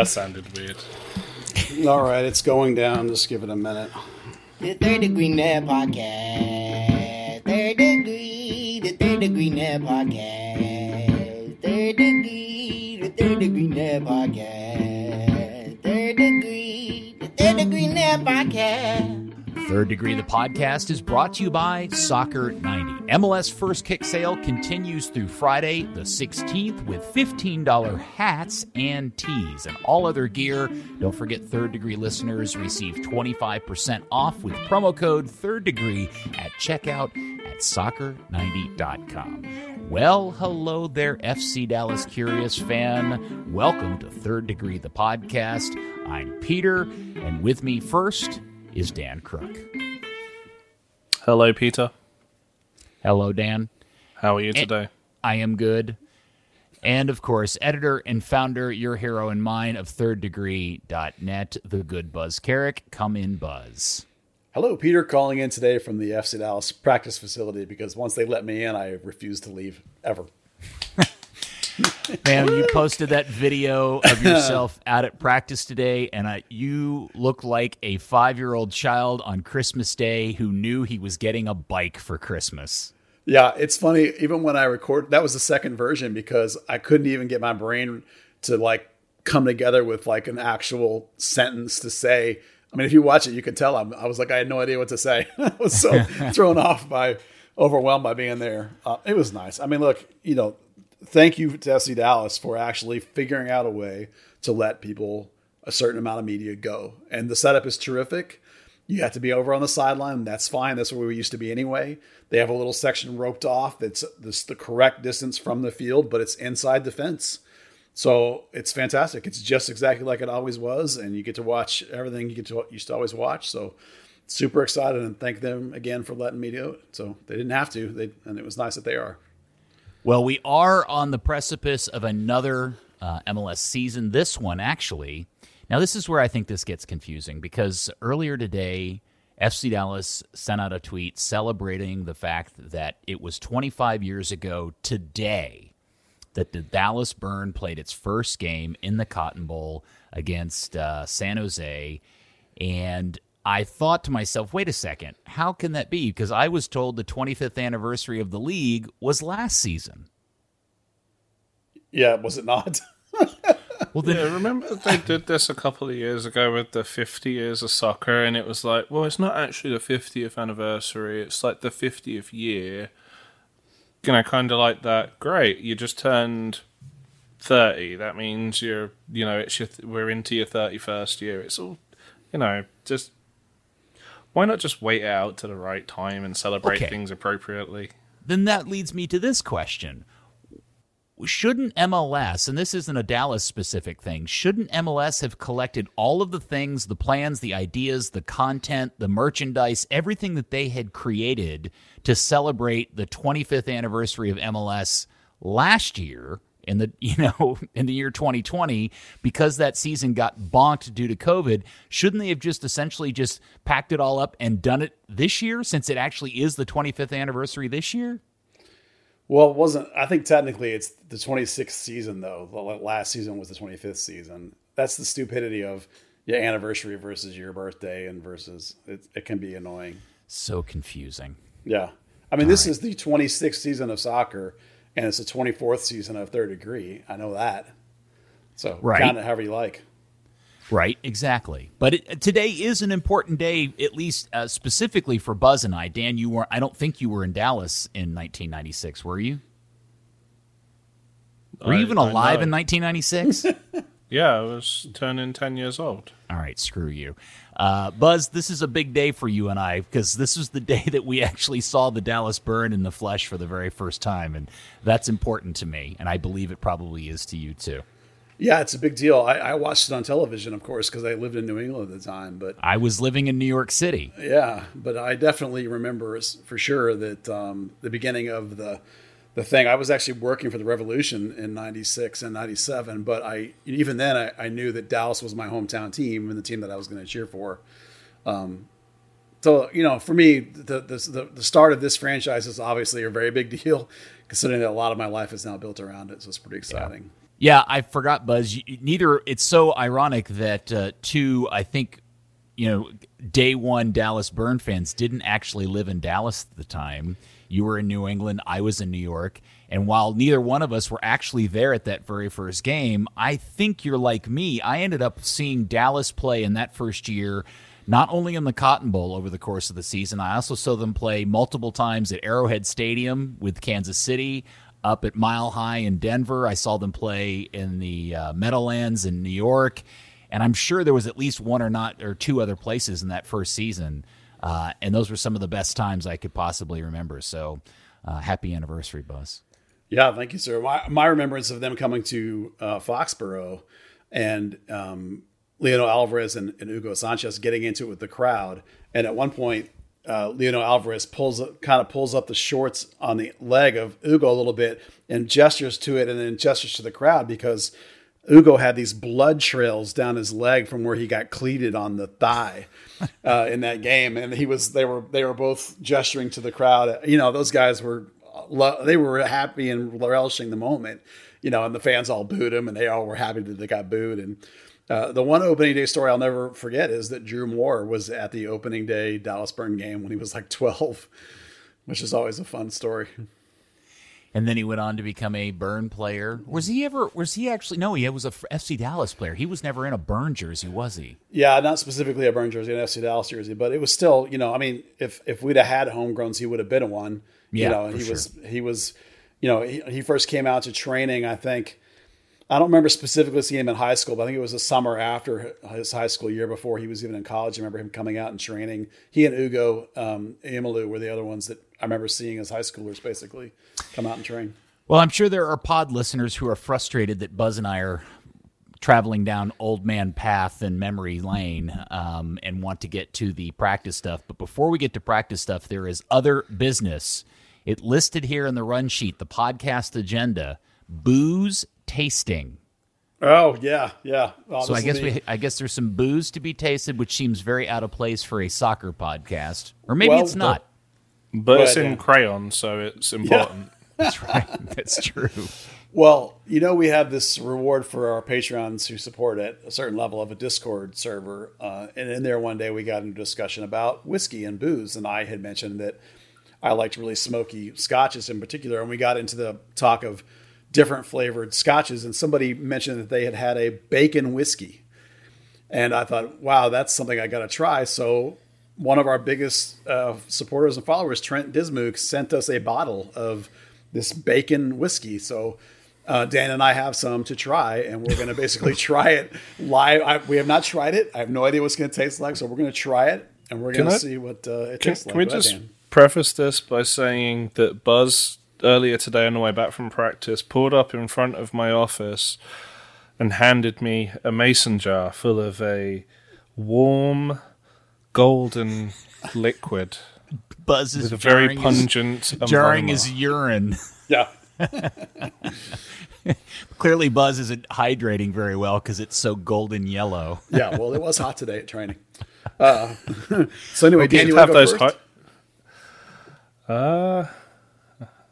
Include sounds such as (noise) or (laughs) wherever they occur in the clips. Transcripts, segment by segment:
That sounded weird. All right, it's going down. Just give it a minute. The Third Degree Net Podcast. Third Degree, the Third Degree Net Podcast. Third Degree, the Third Degree Net Podcast. Third Degree, the Third Degree Net Podcast. Third Degree the podcast is brought to you by Soccer 90. MLS First Kick Sale continues through Friday the 16th with $15 hats and tees and all other gear. Don't forget Third Degree listeners receive 25% off with promo code Third Degree at checkout at soccer90.com. Well, hello there, FC Dallas Curious fan. Welcome to Third Degree the podcast. I'm Peter, and with me first is Dan Crook. Hello, Peter. Hello, Dan. How are you today? I am good. And of course, editor and founder, your hero and mine of thirddegree.net, the good Buzz Carrick. Come in, Buzz. Hello, Peter, calling in today from the FC Dallas practice facility because once they let me in, I refuse to leave ever. (laughs) Man, you posted that video of (laughs) yourself out at practice today, and uh, you look like a five year old child on Christmas Day who knew he was getting a bike for Christmas. Yeah, it's funny. Even when I record, that was the second version because I couldn't even get my brain to like come together with like an actual sentence to say. I mean, if you watch it, you can tell I'm, I was like, I had no idea what to say. (laughs) I was so (laughs) thrown off by, overwhelmed by being there. Uh, it was nice. I mean, look, you know, thank you to FC Dallas for actually figuring out a way to let people a certain amount of media go. And the setup is terrific. You have to be over on the sideline. That's fine. That's where we used to be anyway. They have a little section roped off that's this the correct distance from the field, but it's inside the fence. So it's fantastic. It's just exactly like it always was, and you get to watch everything you get to used to always watch. So super excited and thank them again for letting me do it. So they didn't have to, they and it was nice that they are. Well, we are on the precipice of another uh, MLS season. This one, actually. Now, this is where I think this gets confusing because earlier today, FC Dallas sent out a tweet celebrating the fact that it was 25 years ago today that the Dallas Burn played its first game in the Cotton Bowl against uh, San Jose. And I thought to myself, wait a second, how can that be? Because I was told the 25th anniversary of the league was last season. Yeah, was it not? (laughs) well, then, yeah, remember they did this a couple of years ago with the 50 years of soccer, and it was like, well, it's not actually the 50th anniversary; it's like the 50th year. You know, kind of like that. Great, you just turned 30. That means you're, you know, it's your, we're into your 31st year. It's all, you know, just why not just wait out to the right time and celebrate okay. things appropriately? Then that leads me to this question. Shouldn't MLS, and this isn't a Dallas specific thing, shouldn't MLS have collected all of the things, the plans, the ideas, the content, the merchandise, everything that they had created to celebrate the 25th anniversary of MLS last year? In the (laughs) you know in the year 2020 because that season got bonked due to covid shouldn't they have just essentially just packed it all up and done it this year since it actually is the 25th anniversary this year? Well it wasn't i think technically it's the 26th season though. The last season was the 25th season. That's the stupidity of your anniversary versus your birthday and versus it, it can be annoying. So confusing. Yeah. I mean all this right. is the 26th season of soccer and it's the 24th season of Third Degree. I know that. So right. count it however you like. Right, exactly. But it, today is an important day, at least uh, specifically for Buzz and I. Dan, you were. I don't think you were in Dallas in 1996, were you? Were you even alive in 1996? (laughs) yeah, I was turning 10 years old. All right, screw you. Uh, Buzz, this is a big day for you and I because this is the (laughs) day that we actually saw the Dallas burn in the flesh for the very first time. And that's important to me. And I believe it probably is to you too. Yeah, it's a big deal. I, I watched it on television, of course, because I lived in New England at the time. But I was living in New York City. Yeah, but I definitely remember for sure that um, the beginning of the the thing. I was actually working for the Revolution in '96 and '97, but I even then I, I, knew that Dallas was my hometown team and the team that I was going to cheer for. Um, so you know, for me, the, the the start of this franchise is obviously a very big (laughs) deal, considering that a lot of my life is now built around it. So it's pretty exciting. Yeah, I forgot, Buzz. You- Neither. It's so ironic that uh, two, I think, you know, day one Dallas Burn fans didn't actually live in Dallas at the time. You were in New England. I was in New York. And while neither one of us were actually there at that very first game, I think you're like me. I ended up seeing Dallas play in that first year, not only in the Cotton Bowl over the course of the season, I also saw them play multiple times at Arrowhead Stadium with Kansas City up at Mile High in Denver. I saw them play in the uh, Meadowlands in New York, and I'm sure there was at least one or not or two other places in that first season. Uh, and those were some of the best times I could possibly remember. So, uh, happy anniversary, Buzz. Yeah, thank you, sir. My, my remembrance of them coming to uh, Foxborough and um, Leonel Alvarez and, and Hugo Sanchez getting into it with the crowd, and at one point, uh, Leonel Alvarez pulls kind of pulls up the shorts on the leg of Hugo a little bit and gestures to it, and then gestures to the crowd because Hugo had these blood trails down his leg from where he got cleated on the thigh uh, in that game, and he was they were they were both gesturing to the crowd. You know, those guys were they were happy and relishing the moment. You know, and the fans all booed him, and they all were happy that they got booed. And uh, the one opening day story I'll never forget is that Drew Moor was at the opening day Dallas Burn game when he was like (laughs) 12, which is always a fun story. And then he went on to become a Burn player. Was he ever? Was he actually? No, he was a FC Dallas player. He was never in a Burn jersey, was he? Yeah, not specifically a Burn jersey, an FC Dallas jersey, but it was still, you know, I mean, if if we'd have had homegrowns, he would have been a one. Yeah, you know, and he sure. was he was, you know, he, he first came out to training. I think I don't remember specifically seeing him in high school, but I think it was the summer after his high school year before he was even in college. I remember him coming out and training. He and Ugo um, Ihemelu were the other ones that I remember seeing as high schoolers basically come out and train. Well, I'm sure there are pod listeners who are frustrated that Buzz and I are traveling down old man path and memory lane um, and want to get to the practice stuff. But before we get to practice stuff, there is other business. It listed here in the run sheet, the podcast agenda, booze tasting. Oh yeah, yeah. Oh, So I guess we, I guess there's some booze to be tasted, which seems very out of place for a soccer podcast, or maybe Well, it's not. But it's in yeah. crayon, so it's important. (laughs) That's right. That's true. Well, you know, we have this reward for our patrons who support at a certain level of a Discord server. Uh, and in there, one day we got into a discussion about whiskey and booze. And I had mentioned that I liked really smoky scotches in particular. And we got into the talk of different flavored scotches. And somebody mentioned that they had had a bacon whiskey. And I thought, wow, that's something I got to try. So one of our biggest uh, supporters and followers, Trent Dismuke, sent us a bottle of this bacon whiskey. So uh, Dan and I have some to try, and we're going to basically (laughs) try it live. I, we have not tried it. I have no idea what it's going to taste like. So we're going to try it, and we're going to see what uh, it Can, tastes can like. we Go just preface this by saying that Buzz earlier today on the way back from practice pulled up in front of my office and handed me a mason jar full of a warm golden liquid Buzz is with a very jarring his- pungent jarring aroma. his urine. Yeah. (laughs) Clearly, Buzz isn't hydrating very well because it's so golden yellow. Yeah. Well, it was hot today at training. Uh, (laughs) so anyway, Dan, Did you have those first? hot. Uh,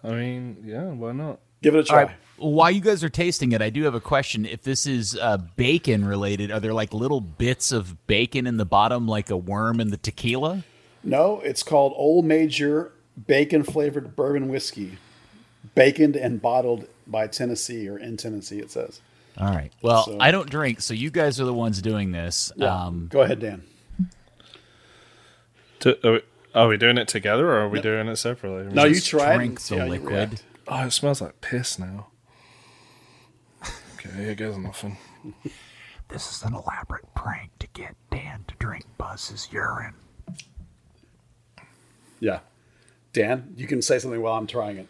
I mean, yeah, why not? Give it a try. right. While you guys are tasting it, I do have a question. If this is uh, bacon related, are there like little bits of bacon in the bottom, like a worm in the tequila? No, it's called Old Major Bacon Flavored Bourbon Whiskey, baconed and bottled by Tennessee or in Tennessee. It says. All right. Well, So- I don't drink, so you guys are the ones doing this. Yeah. Um, Go ahead, Dan. To, are, we, are we doing it together or are we doing it separately? No, you try it. drink and the see liquid. Oh, it smells like piss now. Okay, here goes nothing. This is an elaborate prank to get Dan to drink Buzz's urine. Yeah. Dan, you can say something while I'm trying it.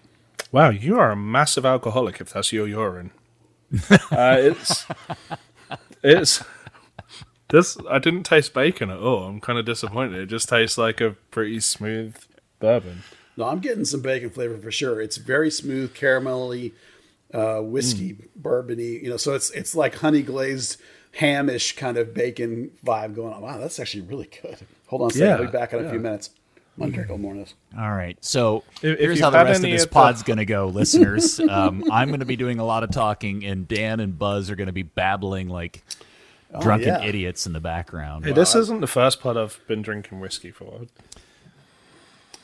Wow, you are a massive alcoholic if that's your urine. (laughs) uh, it's it's this. I didn't taste bacon at all. I'm kind of disappointed. It just tastes like a pretty smooth bourbon. No, I'm getting some bacon flavor for sure. It's very smooth, caramelly, uh, whiskey, bourbony. You know, so it's it's like honey glazed, hamish kind of bacon vibe going on. Wow, that's actually really good. Hold on a second. Yeah, I'll be back in a few minutes. I'm drink a little more of this. All right. So If- if here's you've how the rest of this of pod's going to go, listeners. (laughs) Um, I'm going to be doing a lot of talking, and Dan and Buzz are going to be babbling like drunken yeah. idiots in the background. Hey, this isn't the first pod I've been drinking whiskey for.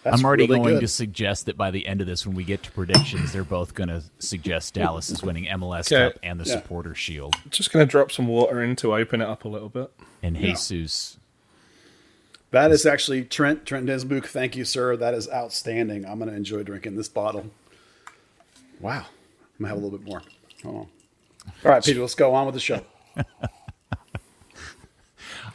That's I'm already really going good. to suggest that by the end of this, when we get to predictions, they're both going to suggest Dallas is winning MLS Okay. Cup and the Yeah. Supporter Shield. Just going to drop some water in to open it up a little bit. And Jesus, That is actually Trent Trent Desbuk. Thank you, sir. That is outstanding. I'm going to enjoy drinking this bottle. Wow, I'm gonna have a little bit more. Hold on. All right, Peter, let's go on with the show. (laughs)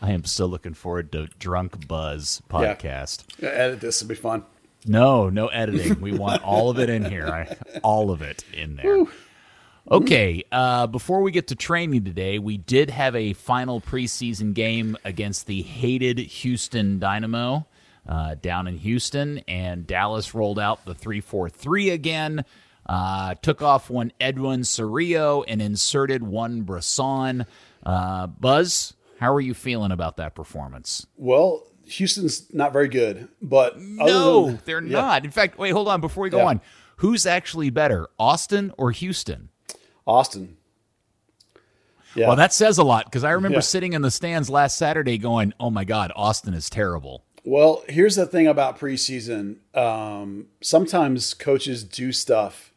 I am so looking forward to Drunk Buzz Yeah. podcast. Edit this; it'll be fun. No, no editing. We want all of it in here. All of it in there. Okay, uh, before we get to training today, we did have a final preseason game against the hated Houston Dynamo uh, down in Houston, and Dallas rolled out the 3 4 3 again. Uh, took off one Edwin Cerrillo and inserted one Bressan. Uh, Buzz, how are you feeling about that performance? Well, Houston's not very good, but No, than- they're yeah. not. In fact, wait, hold on. Before we go Yeah. on, who's actually better, Austin or Houston? Austin. Yeah. Well, that says a lot because I remember Yeah. sitting in the stands last Saturday going, "Oh my God, Austin is terrible." Well, here's the thing about preseason. Um, sometimes coaches do stuff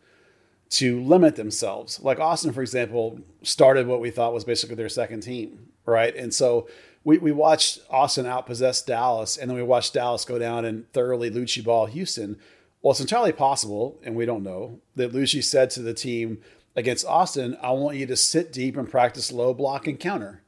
to limit themselves. Like Austin, for example, started what we thought was basically their second team, right? And so we, we watched Austin outpossess Dallas, and then we watched Dallas go down and thoroughly Luchi ball Houston. Well, it's entirely possible, and we don't know, that Luchi said to the team against Austin, I want you to sit deep and practice low block and counter.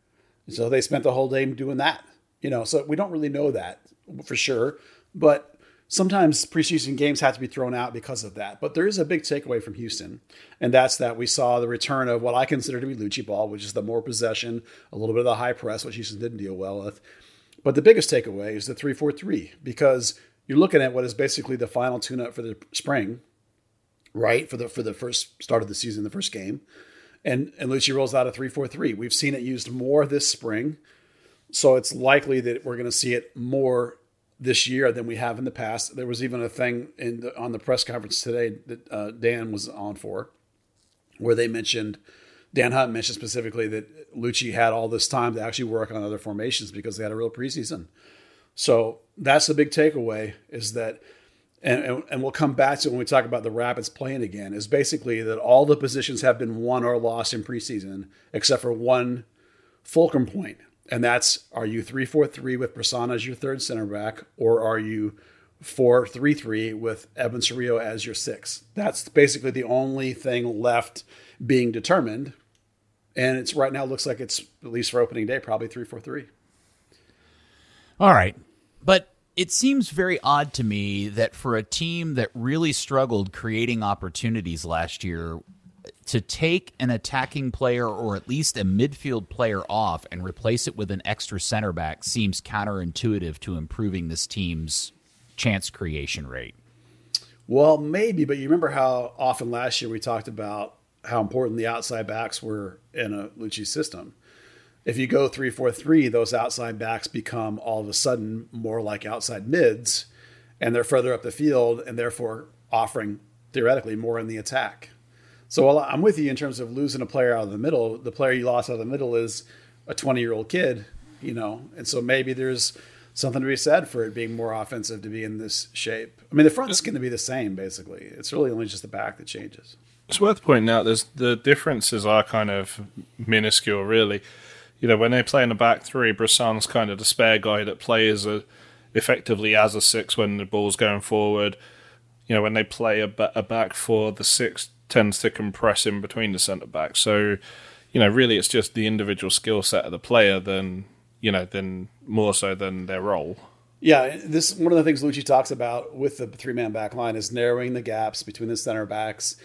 So they spent the whole day doing that. You know, so we don't really know that for sure. But sometimes preseason games have to be thrown out because of that. But there is a big takeaway from Houston, and that's that we saw the return of what I consider to be Luchi ball, which is the more possession, a little bit of the high press, which Houston didn't deal well with. But the biggest takeaway is the 3 4 3, because you're looking at what is basically the final tune up for the spring, right? For the for the first start of the season, the first game. And and Luchi rolls out a 3 4 3. We've seen it used more this spring. So it's likely that we're going to see it more this year than we have in the past. There was even a thing in the, on the press conference today that uh, Dan was on for, where they mentioned Dan Hunt mentioned specifically that Luchi had all this time to actually work on other formations because they had a real preseason. So that's the big takeaway is that, and, and, and we'll come back to when we talk about the Rapids playing again, is basically that all the positions have been won or lost in preseason except for one fulcrum point. And that's are you 3 4 3 with Bressan as your third center back, or are you 4 3 3 with Edwin Cerrillo as your six? That's basically the only thing left being determined. And it's right now looks like it's, at least for opening day, probably 3 4 3. All right. But it seems very odd to me that for a team that really struggled creating opportunities last year, to take an attacking player or at least a midfield player off and replace it with an extra center back seems counterintuitive to improving this team's chance creation rate. Well, maybe, but you remember how often last year we talked about how important the outside backs were in a Luchi system. If you go 3 4 3, those outside backs become all of a sudden more like outside mids, and they're further up the field and therefore offering theoretically more in the attack. So I'm with you in terms of losing a player out of the middle, the player you lost out of the middle is a 20 year old kid, you know, and so maybe there's something to be said for it being more offensive to be in this shape. I mean, the front's going to be the same basically. It's really only just the back that changes. It's worth pointing out there's the differences are kind of minuscule, really. You know, when they play in the back three, Bressan's kind of the spare guy that plays a, effectively as a six when the ball's going forward. You know, when they play a, a back four, the six tends to compress in between the centre backs. So, you know, really it's just the individual skill set of the player than, you know, than more so than their role. Yeah, this one of the things Luchi talks about with the three man back line is narrowing the gaps between the center backs.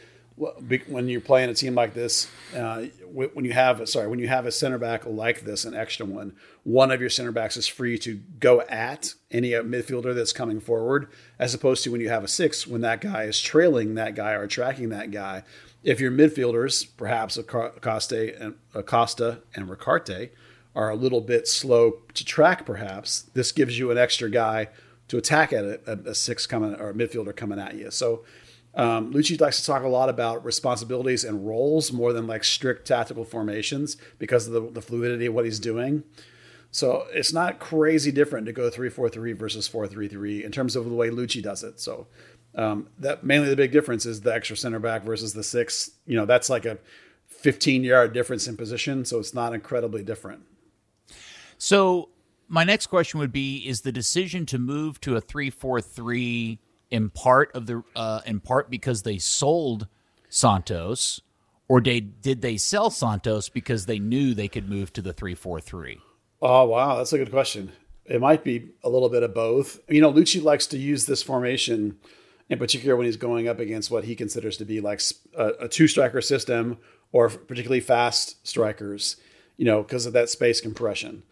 When you're playing a team like this, uh, when you have sorry, when you have a center back like this, an extra one, one of your center backs is free to go at any midfielder that's coming forward, as opposed to when you have a six, when that guy is trailing that guy or tracking that guy. If your midfielders, perhaps Acosta and Acosta and Ricaurte, are a little bit slow to track, perhaps this gives you an extra guy to attack at a, a, a six coming or a midfielder coming at you. So um, likes to talk a lot about responsibilities and roles more than like strict tactical formations because of the, the fluidity of what he's doing. So it's not crazy different to go three four three versus four three three in terms of the way Luchi does it. So um, that mainly the big difference is the extra center back versus the six. You know, that's like a 15 yard difference in position, so it's not incredibly different. So my next question would be: Is the decision to move to a three four three in part of the uh, in part because they sold Santos, or they did they sell Santos because they knew they could move to the three four three? Oh wow, that's a good question. It might be a little bit of both. You know, Luchi likes to use this formation in particular when he's going up against what he considers to be like a, a two striker system or particularly fast strikers. You know, because of that space compression.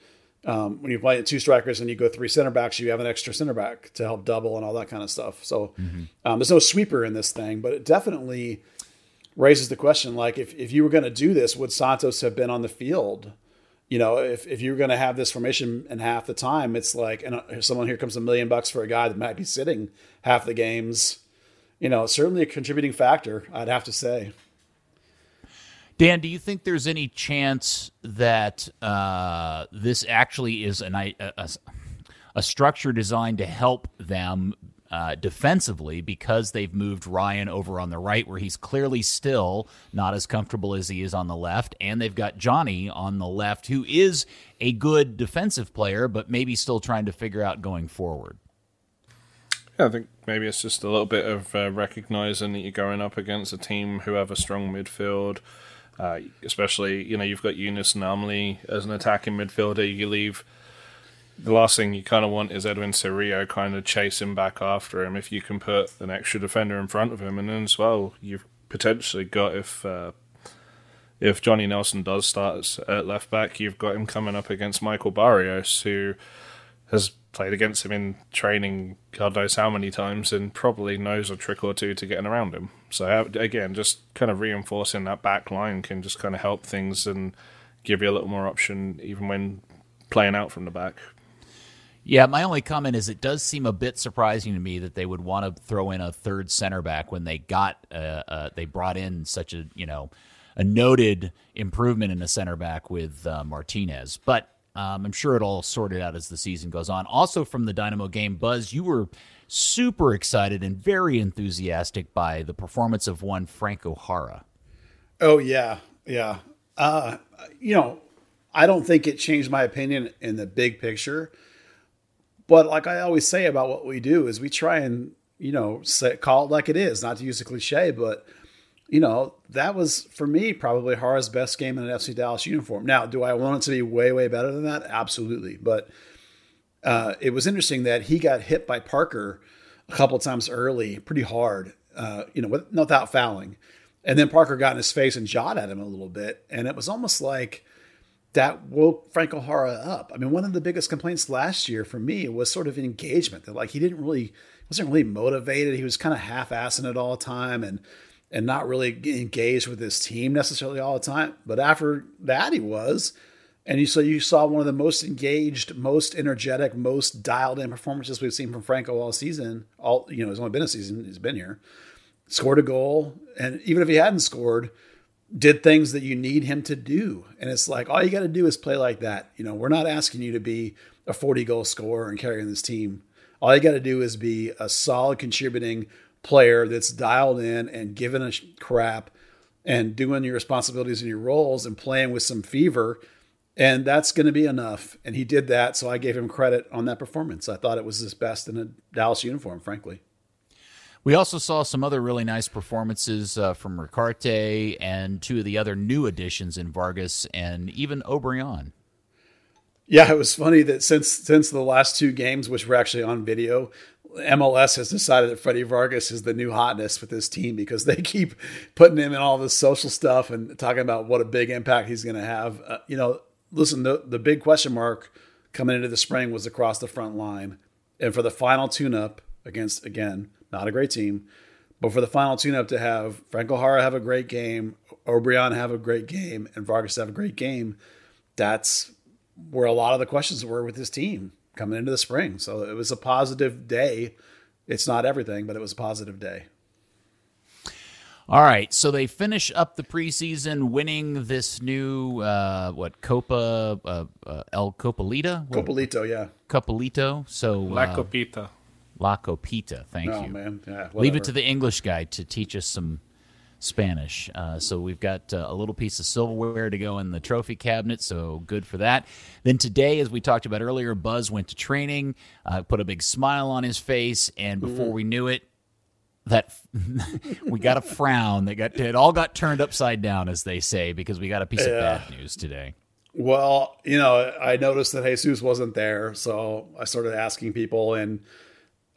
Um, when you play two strikers and you go three center backs, you have an extra center back to help double and all that kind of stuff. So mm-hmm. um, there's no sweeper in this thing, but it definitely raises the question: like, if if you were going to do this, would Santos have been on the field? you know, if, if you're going to have this formation in half the time, it's like, and uh, someone here comes a million bucks for a guy that might be sitting half the games. You know, certainly a contributing factor, I'd have to say. Dan, do you think there's any chance that uh, this actually is an, a, a, a structure designed to help them uh, defensively because they've moved Ryan over on the right, where he's clearly still not as comfortable as he is on the left, and they've got Johnny on the left, who is a good defensive player, but maybe still trying to figure out going forward. I think maybe it's just a little bit of uh, recognizing that you're going up against a team who have a strong midfield. Uh, especially, you know, you've got Younes Namli as an attacking midfielder. You leave the last thing you kind of want is Edwin Cerrillo kind of chasing back after him. If you can put an extra defender in front of him, and then as well, you've potentially got if uh, if Johnny Nelson does start at left back, you've got him coming up against Michael Barrios, who has played against him in training, God knows how many times, and probably knows a trick or two to getting around him. So again, just kind of reinforcing that back line can just kind of help things and give you a little more option, even when playing out from the back. Yeah, my only comment is it does seem a bit surprising to me that they would want to throw in a third center back when they got uh, uh, they brought in such a you know a noted improvement in a center back with uh, Martinez, but. Um, I'm sure it'll sort it out as the season goes on. Also, from the Dynamo game, Buzz, you were super excited and very enthusiastic by the performance of one Franco Jara. Oh yeah, yeah. Uh, you know, I don't think it changed my opinion in the big picture. But like I always say about what we do is we try and you know say, call it like it is, not to use a cliche, but you know that was for me probably Jara's best game in an FC Dallas uniform. Now, do I want it to be way way better than that? Absolutely, but uh, it was interesting that he got hit by Parker a couple times early, pretty hard, uh, you know, without fouling, and then Parker got in his face and jawed at him a little bit, and it was almost like that woke Franco Jara up. I mean, one of the biggest complaints last year for me was sort of engagement. That like he didn't really wasn't really motivated. He was kind of half-assing it all the time and and not really engaged with his team necessarily all the time. But after that, he was. And you so you saw one of the most engaged, most energetic, most dialed in performances we've seen from Franco all season. All you know, it's only been a season he's been here. Scored a goal, and even if he hadn't scored, did things that you need him to do. And it's like, all you got to do is play like that. You know, we're not asking you to be a 40 goal scorer and carrying this team. All you got to do is be a solid contributing player that's dialed in and giving a crap and doing your responsibilities and your roles and playing with some fever. And that's going to be enough. And he did that. So I gave him credit on that performance. I thought it was his best in a Dallas uniform, frankly. We also saw some other really nice performances uh, from Ricaurte and two of the other new additions in Vargas and even Obrian. Yeah, it was funny that since since the last two games, which were actually on video, MLS has decided that Freddy Vargas is the new hotness with this team because they (laughs) keep putting him in all this social stuff and talking about what a big impact he's going to have. Uh, you know, listen, the the big question mark coming into the spring was across the front line, and for the final tune-up against again not a great team. But for the final tune-up to have Franco Jara have a great game, Obrian have a great game, and Vargas have a great game, that's where a lot of the questions were with this team. Coming into the spring. So it was a positive day. It's not everything, but it was a positive day. All right, so they finish up the preseason winning this new uh, what Copa uh, uh, El Copalita Copalito, yeah, Copalito. So La uh, Copita. La Copita. Thank oh you. man, yeah. Leave it to the English guy to teach us some Spanish. Uh, so we've got uh, a little piece of silverware to go in the trophy cabinet. So good for that. Then today, as we talked about earlier, Buzz went to training, uh, put a big smile on his face, and before we knew it, that (laughs) we got a frown that got it all got turned upside down, as they say, because we got a piece of bad news today. Well, you know, I noticed that Jesus wasn't there, so I started asking people, and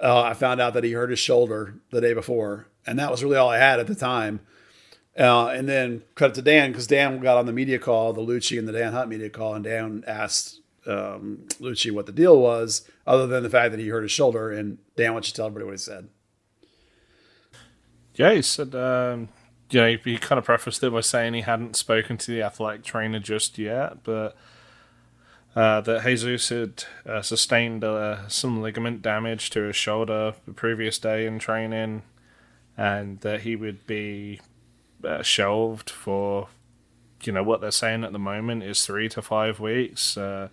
uh, I found out that he hurt his shoulder the day before, and that was really all I had at the time. Uh, and then credit to Dan because Dan got on the media call, the Luchi and the Dan Hunt media call, and Dan asked um, Luchi what the deal was, other than the fact that he hurt his shoulder. And Dan, why don't you tell everybody what he said? Yeah, he said, um, you know, he, he kind of prefaced it by saying he hadn't spoken to the athletic trainer just yet, but uh, that Jesus had uh, sustained uh, some ligament damage to his shoulder the previous day in training, and that he would be uh, shelved for, you know, what they're saying at the moment is three to five weeks. Uh,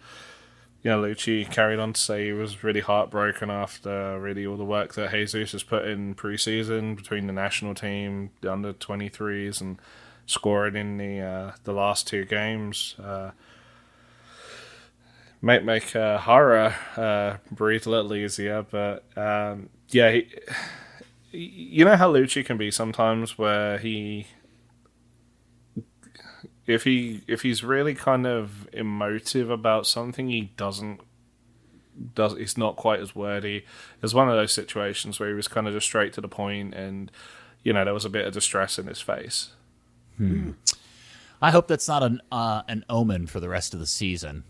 you know, Luchi carried on to say he was really heartbroken after really all the work that Jesus has put in preseason between the national team, the under 23s, and scoring in the the last two games. Uh, make uh, Jara uh, breathe a little easier, but um, yeah, he, you know how Luchi can be sometimes, where he if he if he's really kind of emotive about something, he doesn't does he's not quite as wordy. It's one of those situations where he was kind of just straight to the point, and you know there was a bit of distress in his face. I hope that's not an uh, an omen for the rest of the season.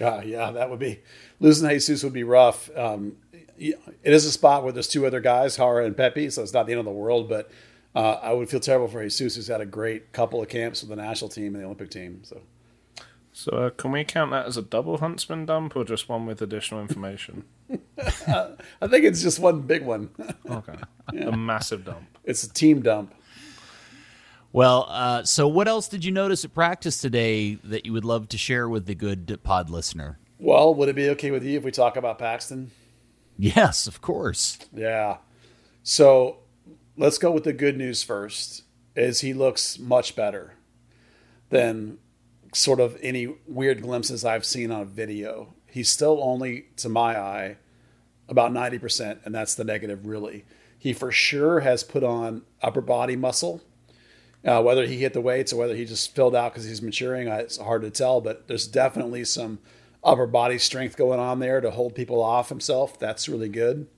Yeah, yeah, that would be losing Jesus would be rough. Um, it is a spot where there's two other guys, Jara and Pepi, so it's not the end of the world. But uh, I would feel terrible for Jesus, who's had a great couple of camps with the national team and the Olympic team. So So uh, can we count that as a double huntsman dump or just one with additional information? (laughs) I think it's just one big one. Okay, (laughs) a massive dump. it's a team dump. Well, uh, so what else did you notice at practice today that you would love to share with the good pod listener? Well, would it be okay with you if we talk about Paxton? Yes, of course. Yeah. So let's go with the good news first. Is he looks much better than sort of any weird glimpses I've seen on video. He's still only, to my eye, about 90%, and that's the negative, really. He for sure has put on upper body muscle. Uh, whether he hit the weights or whether he just filled out because he's maturing, it's hard to tell, but there's definitely some upper body strength going on there to hold people off himself. That's really good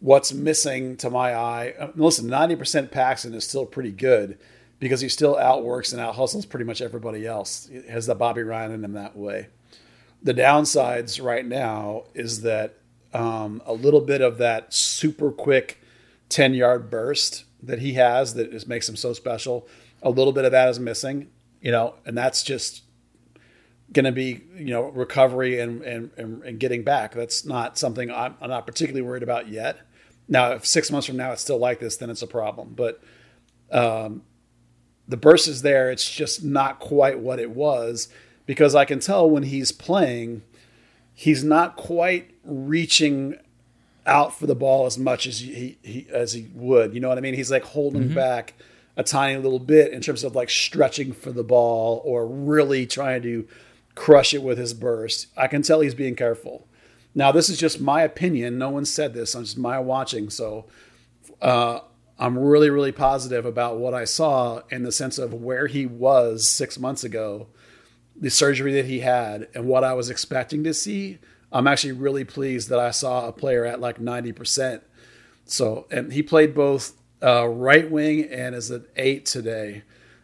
what's missing to my eye. uh, Listen, ninety percent Paxton is still pretty good because he still outworks and out hustles pretty much everybody else. He has the Bobby Rhine in him that way. The downsides right now is that um, a little bit of that super quick ten yard burst that he has that just makes him so special. A little bit of that is missing, you know, and that's just going to be you know recovery and, and and and getting back. That's not something I'm, I'm not particularly worried about yet. Now, if six months from now it's still like this, then it's a problem. But um, the burst is there. It's just not quite what it was because I can tell when he's playing, he's not quite reaching out for the ball as much as he, he as he would. You know what I mean? He's like holding back a tiny little bit in terms of like stretching for the ball or really trying to crush it with his burst. I can tell he's being careful. Now, this is just my opinion. No one said this. I'm just my watching. So uh, I'm really, really positive about what I saw in the sense of where he was six months ago, the surgery that he had, and what I was expecting to see. I'm actually really pleased that I saw a player at like 90%. So, and he played both uh, right wing and as an eight today,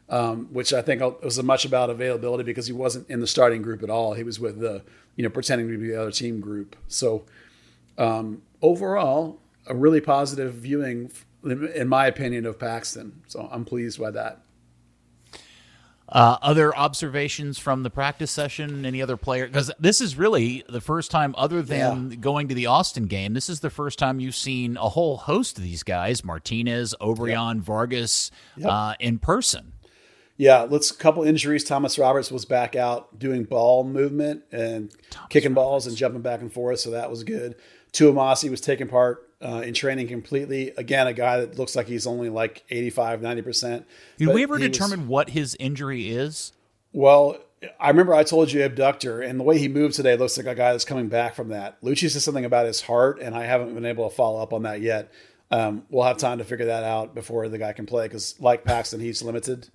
um, which I think was much about availability because he wasn't in the starting group at all. He was with the, you know, pretending to be the other team group. So, um, overall, a really positive viewing, in my opinion, of Paxton. So I'm pleased by that. Uh, other observations from the practice session? Any other player? Because this is really the first time, other than Yeah. going to the Austin game, this is the first time you've seen a whole host of these guys: Martinez, Obrian, Vargas, uh, in person. Yeah, let's a couple injuries. Thomas Roberts was back out doing ball movement and kicking balls and jumping back and forth, so that was good. Tuamasi was taking part uh, in training completely. Again, a guy that looks like he's only like 85, 90%. Did we ever he was- determine what his injury is? Well, I remember I told you abductor, and the way he moved today looks like a guy that's coming back from that. Luchi said something about his heart, and I haven't been able to follow up on that yet. Um, we'll have time to figure that out before the guy can play because, like Paxton, he's limited.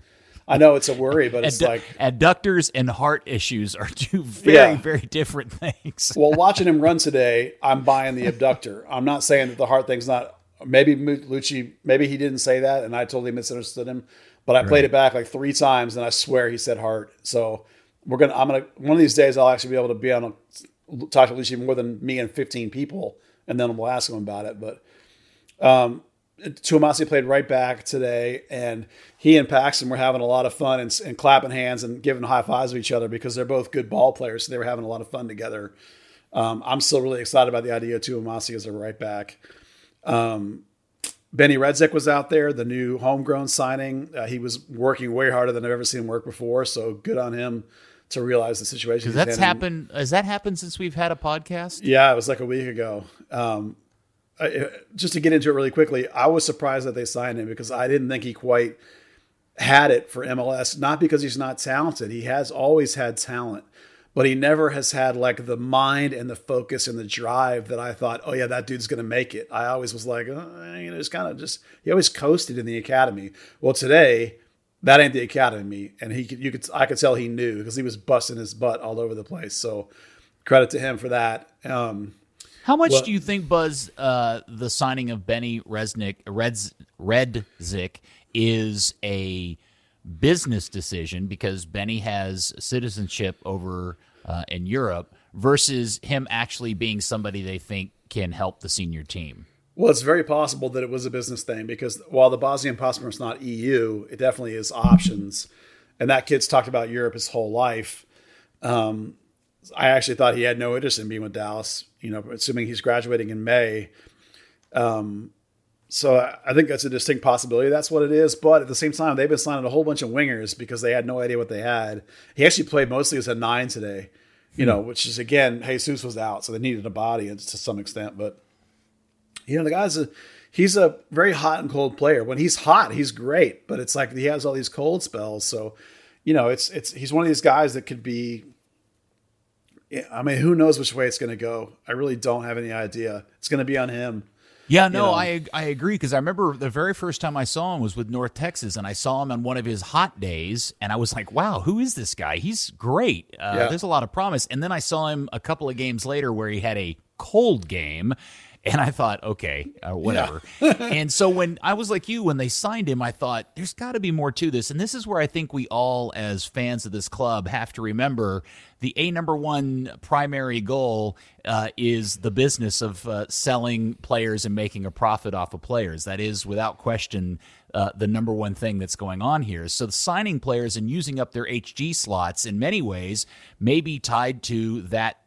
I know it's a worry, but it's Addu- like adductors and heart issues are (laughs) two very, Yeah. very different things. (laughs) well, watching him run today, I'm buying the abductor. I'm not saying that the heart thing's not. Maybe Luchi, maybe he didn't say that, and I totally misunderstood him. But I played it back like three times, and I swear he said heart. So we're gonna. I'm gonna. One of these days, I'll actually be able to be on a talk to Luchi more than me and 15 people, and then we'll ask him about it. But um, Tuamasi played right back today, and he and Paxton were having a lot of fun and, and clapping hands and giving high fives to each other because they're both good ball players. So they were having a lot of fun together. Um, I'm still really excited about the idea of Tuamasi as a right back. Um, Benny Redzic was out there, the new homegrown signing. Uh, he was working way harder than I've ever seen him work before. So good on him to realize the situation. That's happened. Has that happened since we've had a podcast? yeah, it was like a week ago. Um, I, just to get into it really quickly, I was surprised that they signed him because I didn't think he quite had it for MLS. Not because he's not talented; he has always had talent, but he never has had like the mind and the focus and the drive that I thought, oh yeah, that dude's going to make it. I always was like, oh, you know, it's kind of just he always coasted in the academy. Well, today. That ain't the academy, and he could, you could, I could tell he knew because he was busting his butt all over the place. So, credit to him for that. Um, How much Well- do you think, Buzz, uh, the signing of Benny Resnick, Reds, Redzic is a business decision because Benny has citizenship over uh, in Europe versus him actually being somebody they think can help the senior team? Well, it's very possible that it was a business thing because while the Bosnian passport is not EU, it definitely is options. And that kid's talked about Europe his whole life. Um, I actually thought he had no interest in being with Dallas, you know, assuming he's graduating in May. Um, so I- I think that's a distinct possibility. That's what it is. But at the same time, they've been signing a whole bunch of wingers because they had no idea what they had. He actually played mostly as a nine today, you know, which is again, Jesus was out, so they needed a body to some extent. But you know, the guy's a he's a very hot and cold player. When he's hot, he's great, but it's like he has all these cold spells. So, you know, it's it's he's one of these guys that could be. Yeah, I mean, who knows which way it's going to go? I really don't have any idea. It's going to be on him. Yeah, no, know. I I agree because I remember the very first time I saw him was with North Texas, and I saw him on one of his hot days, and I was like, "Wow, who is this guy? He's great. Uh, Yeah. There's a lot of promise." And then I saw him a couple of games later where he had a cold game, and I thought, "Okay, uh, whatever." (laughs) and so when I was like you, when they signed him, I thought, "There's got to be more to this," and this is where I think we all, as fans of this club, have to remember the a number one primary goal uh, is the business of uh, selling players and making a profit off of players. That is, without question, uh, the number one thing that's going on here. So, signing players and using up their HG slots in many ways may be tied to that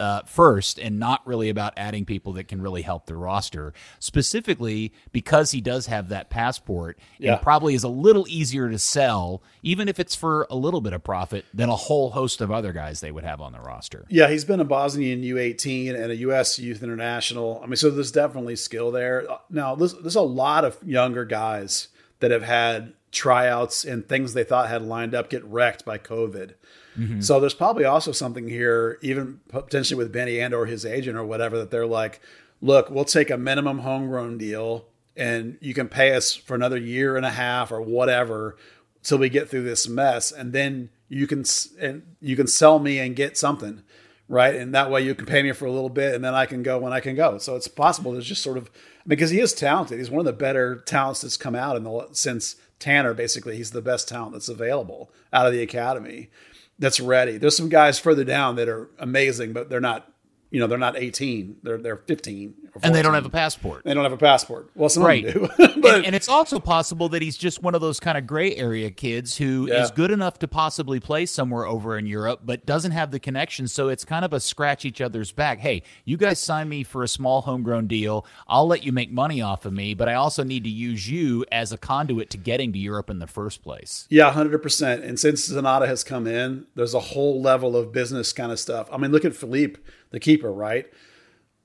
uh, first and not really about adding people that can really help the roster. Specifically, because he does have that passport Yeah. and probably is a little easier to sell, even if it's for a little bit of profit, than a whole host of other guys they would have on the roster. Yeah, he's been a Bosnian U18 and a U.S. Youth International. I mean, so there's definitely skill there. Now, there's, there's a lot of younger guys that have had tryouts and things they thought had lined up get wrecked by COVID. Mm-hmm. So there's probably also something here, even potentially with Benny and or his agent or whatever, that they're like, look, we'll take a minimum homegrown deal and you can pay us for another year and a half or whatever till we get through this mess, and then you can and you can sell me and get something, right? And that way you can pay me for a little bit, and then I can go when I can go. So it's possible there's just sort of because he is talented. He's one of the better talents that's come out in the since Tanner. Basically, he's the best talent that's available out of the academy that's ready. There's some guys further down that are amazing, but they're not you know they're not 18 they're they're 15 and they don't have a passport they don't have a passport well some right of them do (laughs) but and, and it's also possible that he's just one of those kind of gray area kids who is Yeah. good enough to possibly play somewhere over in Europe, but doesn't have the connection. So it's kind of a scratch each other's back. Hey, you guys sign me for a small homegrown deal. I'll let you make money off of me, but I also need to use you as a conduit to getting to Europe in the first place. Yeah, hundred percent. And since Zanotta has come in, there's a whole level of business kind of stuff. I mean, look at Philippe, the keeper, right?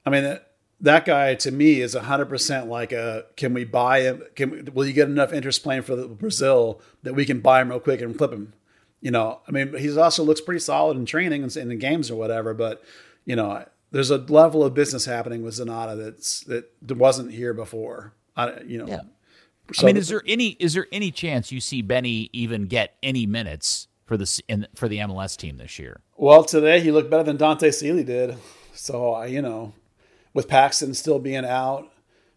I mean, that, that guy to me is hundred percent like a. Can we buy him? Can we, will you get enough interest playing for the, Brazil that we can buy him real quick and flip him? You know, I mean, he's also looks pretty solid in training and in the games or whatever. But you know, there's a level of business happening with Zanotta that's that wasn't here before. I, you know, Yeah. So- I mean, is there any is there any chance you see Benny even get any minutes for the in, for the MLS team this year? Well, today he looked better than Dante Sealy did. So I, you know, with Paxton still being out,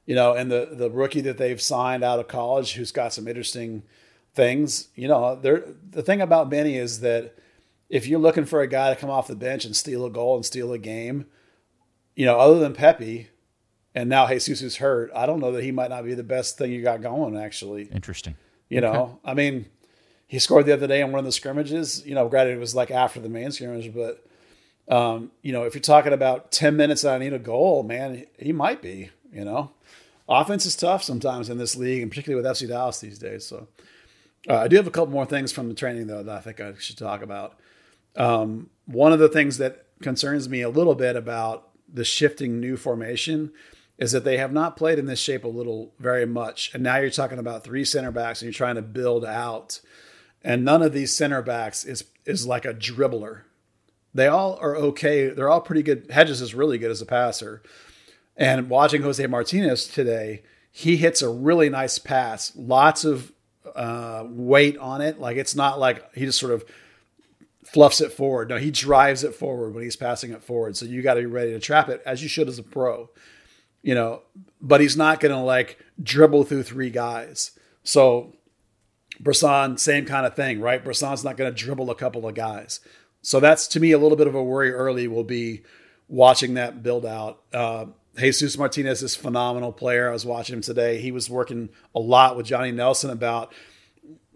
you know, and the the rookie that they've signed out of college who's got some interesting things, you know, there the thing about Benny is that if you're looking for a guy to come off the bench and steal a goal and steal a game, you know, other than Pepi, and now Jesus is hurt, I don't know that he might not be the best thing you got going actually. Interesting. You know, I mean, he scored the other day in one of the scrimmages. You know, granted it was like after the main scrimmage, but um, you know, if you're talking about ten minutes and I need a goal, man, he might be. You know, offense is tough sometimes in this league, and particularly with FC Dallas these days. So, uh, I do have a couple more things from the training though that I think I should talk about. Um, one of the things that concerns me a little bit about the shifting new formation is that they have not played in this shape a little very much. And now you're talking about three center backs and you're trying to build out. And none of these center backs is is like a dribbler. They all are okay. They're all pretty good. Hedges is really good as a passer. And watching Jose Martinez today, he hits a really nice pass. Lots of uh, weight on it. Like it's not like he just sort of fluffs it forward. No, he drives it forward when he's passing it forward. So you got to be ready to trap it as you should as a pro. You know, but he's not going to like dribble through three guys. So Bressan, same kind of thing, right? Bressan's not going to dribble a couple of guys. So that's to me a little bit of a worry early will be watching that build out. Uh, Jesus Martinez is a phenomenal player. I was watching him today. He was working a lot with Johnny Nelson about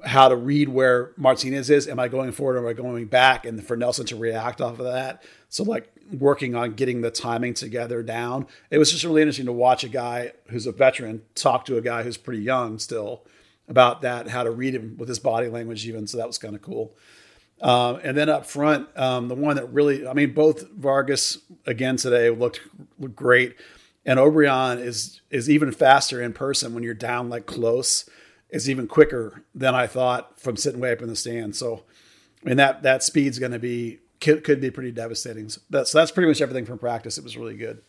how to read where Martinez is. Am I going forward or am I going back? And for Nelson to react off of that. So like working on getting the timing together down. It was just really interesting to watch a guy who's a veteran talk to a guy who's pretty young still about that, how to read him with his body language even. So that was kind of cool. Um, and then up front, um, the one that really, I mean, both Vargas again today looked, looked great, and Obrian is is even faster in person when you're down like close. It's even quicker than I thought from sitting way up in the stand. So, and that that speed's going to be could, could be pretty devastating. So that's that's pretty much everything from practice. It was really good.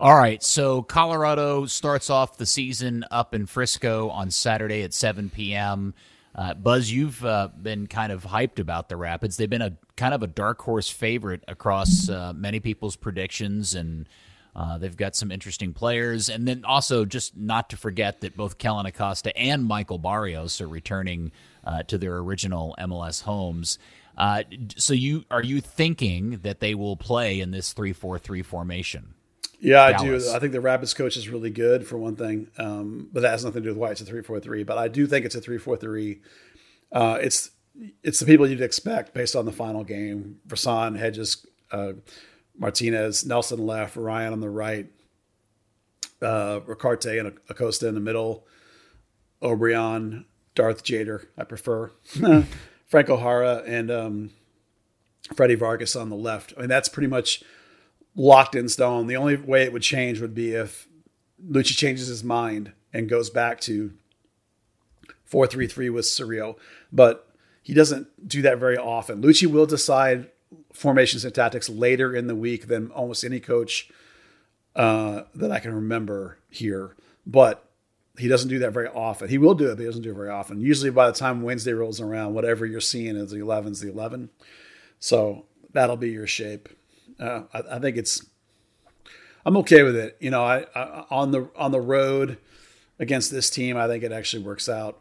All right, so Colorado starts off the season up in Frisco on Saturday at 7 p.m. Uh, Buzz, you've uh, been kind of hyped about the Rapids. They've been a kind of a dark horse favorite across uh, many people's predictions, and uh, they've got some interesting players. And then also, just not to forget that both Kellyn Acosta and Michael Barrios are returning uh, to their original MLS homes. Uh, so, you are you thinking that they will play in this three-four-three formation? Yeah, I Dallas. do. I think the Rapids coach is really good for one thing, um, but that has nothing to do with why it's a three four three. But I do think it's a three four three. Uh, it's it's the people you'd expect based on the final game: Bressan, Hedges, uh, Martinez, Nelson left, Ryan on the right, uh, Ricaurte and Acosta in the middle, Obrian, Darth Jader. I prefer (laughs) Franco Jara and um, Freddie Vargas on the left. I mean, that's pretty much locked in stone. The only way it would change would be if Luchi changes his mind and goes back to 4-3-3 with Cerrillo. But he doesn't do that very often. Luchi will decide formations and tactics later in the week than almost any coach uh, that I can remember here. But he doesn't do that very often. He will do it, but he doesn't do it very often. Usually by the time Wednesday rolls around, whatever you're seeing is the 11's the 11. So that'll be your shape. Uh, I, I think it's. I'm okay with it. You know, I, I on the on the road against this team, I think it actually works out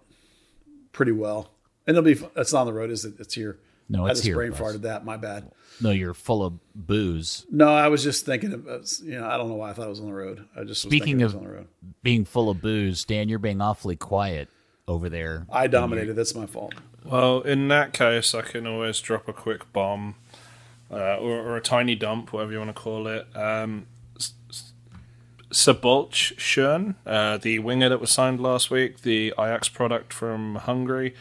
pretty well. And it'll be. It's not on the road, is it? It's here. No, I it's just here. brain Buzz. farted that. My bad. No, you're full of booze. No, I was just thinking of, uh, you know, I don't know why I thought it was on the road. I just was Speaking thinking of it was on the road. being full of booze, Dan, you're being awfully quiet over there. I dominated. That's my fault. Well, in that case, I can always drop a quick bomb uh, or, or a tiny dump, whatever you want to call it. Um, S- S- Szabolcs Schön, uh, the winger that was signed last week, the Ajax product from Hungary.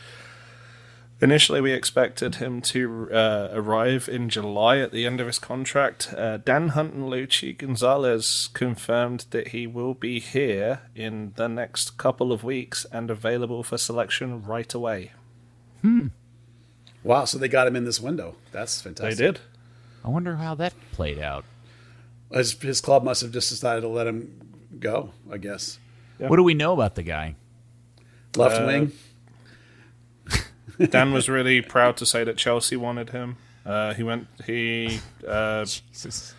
Initially, we expected him to uh, arrive in July at the end of his contract. Uh, Dan Hunt and Luchi Gonzalez confirmed that he will be here in the next couple of weeks and available for selection right away. Hmm. Wow. So they got him in this window. That's fantastic. They did. I wonder how that played out. His, his club must have just decided to let him go, I guess. Yeah. What do we know about the guy? Left Uh, wing. (laughs) Dan was (laughs) really proud to say that Chelsea wanted him. Uh, he went. He uh, Jesus.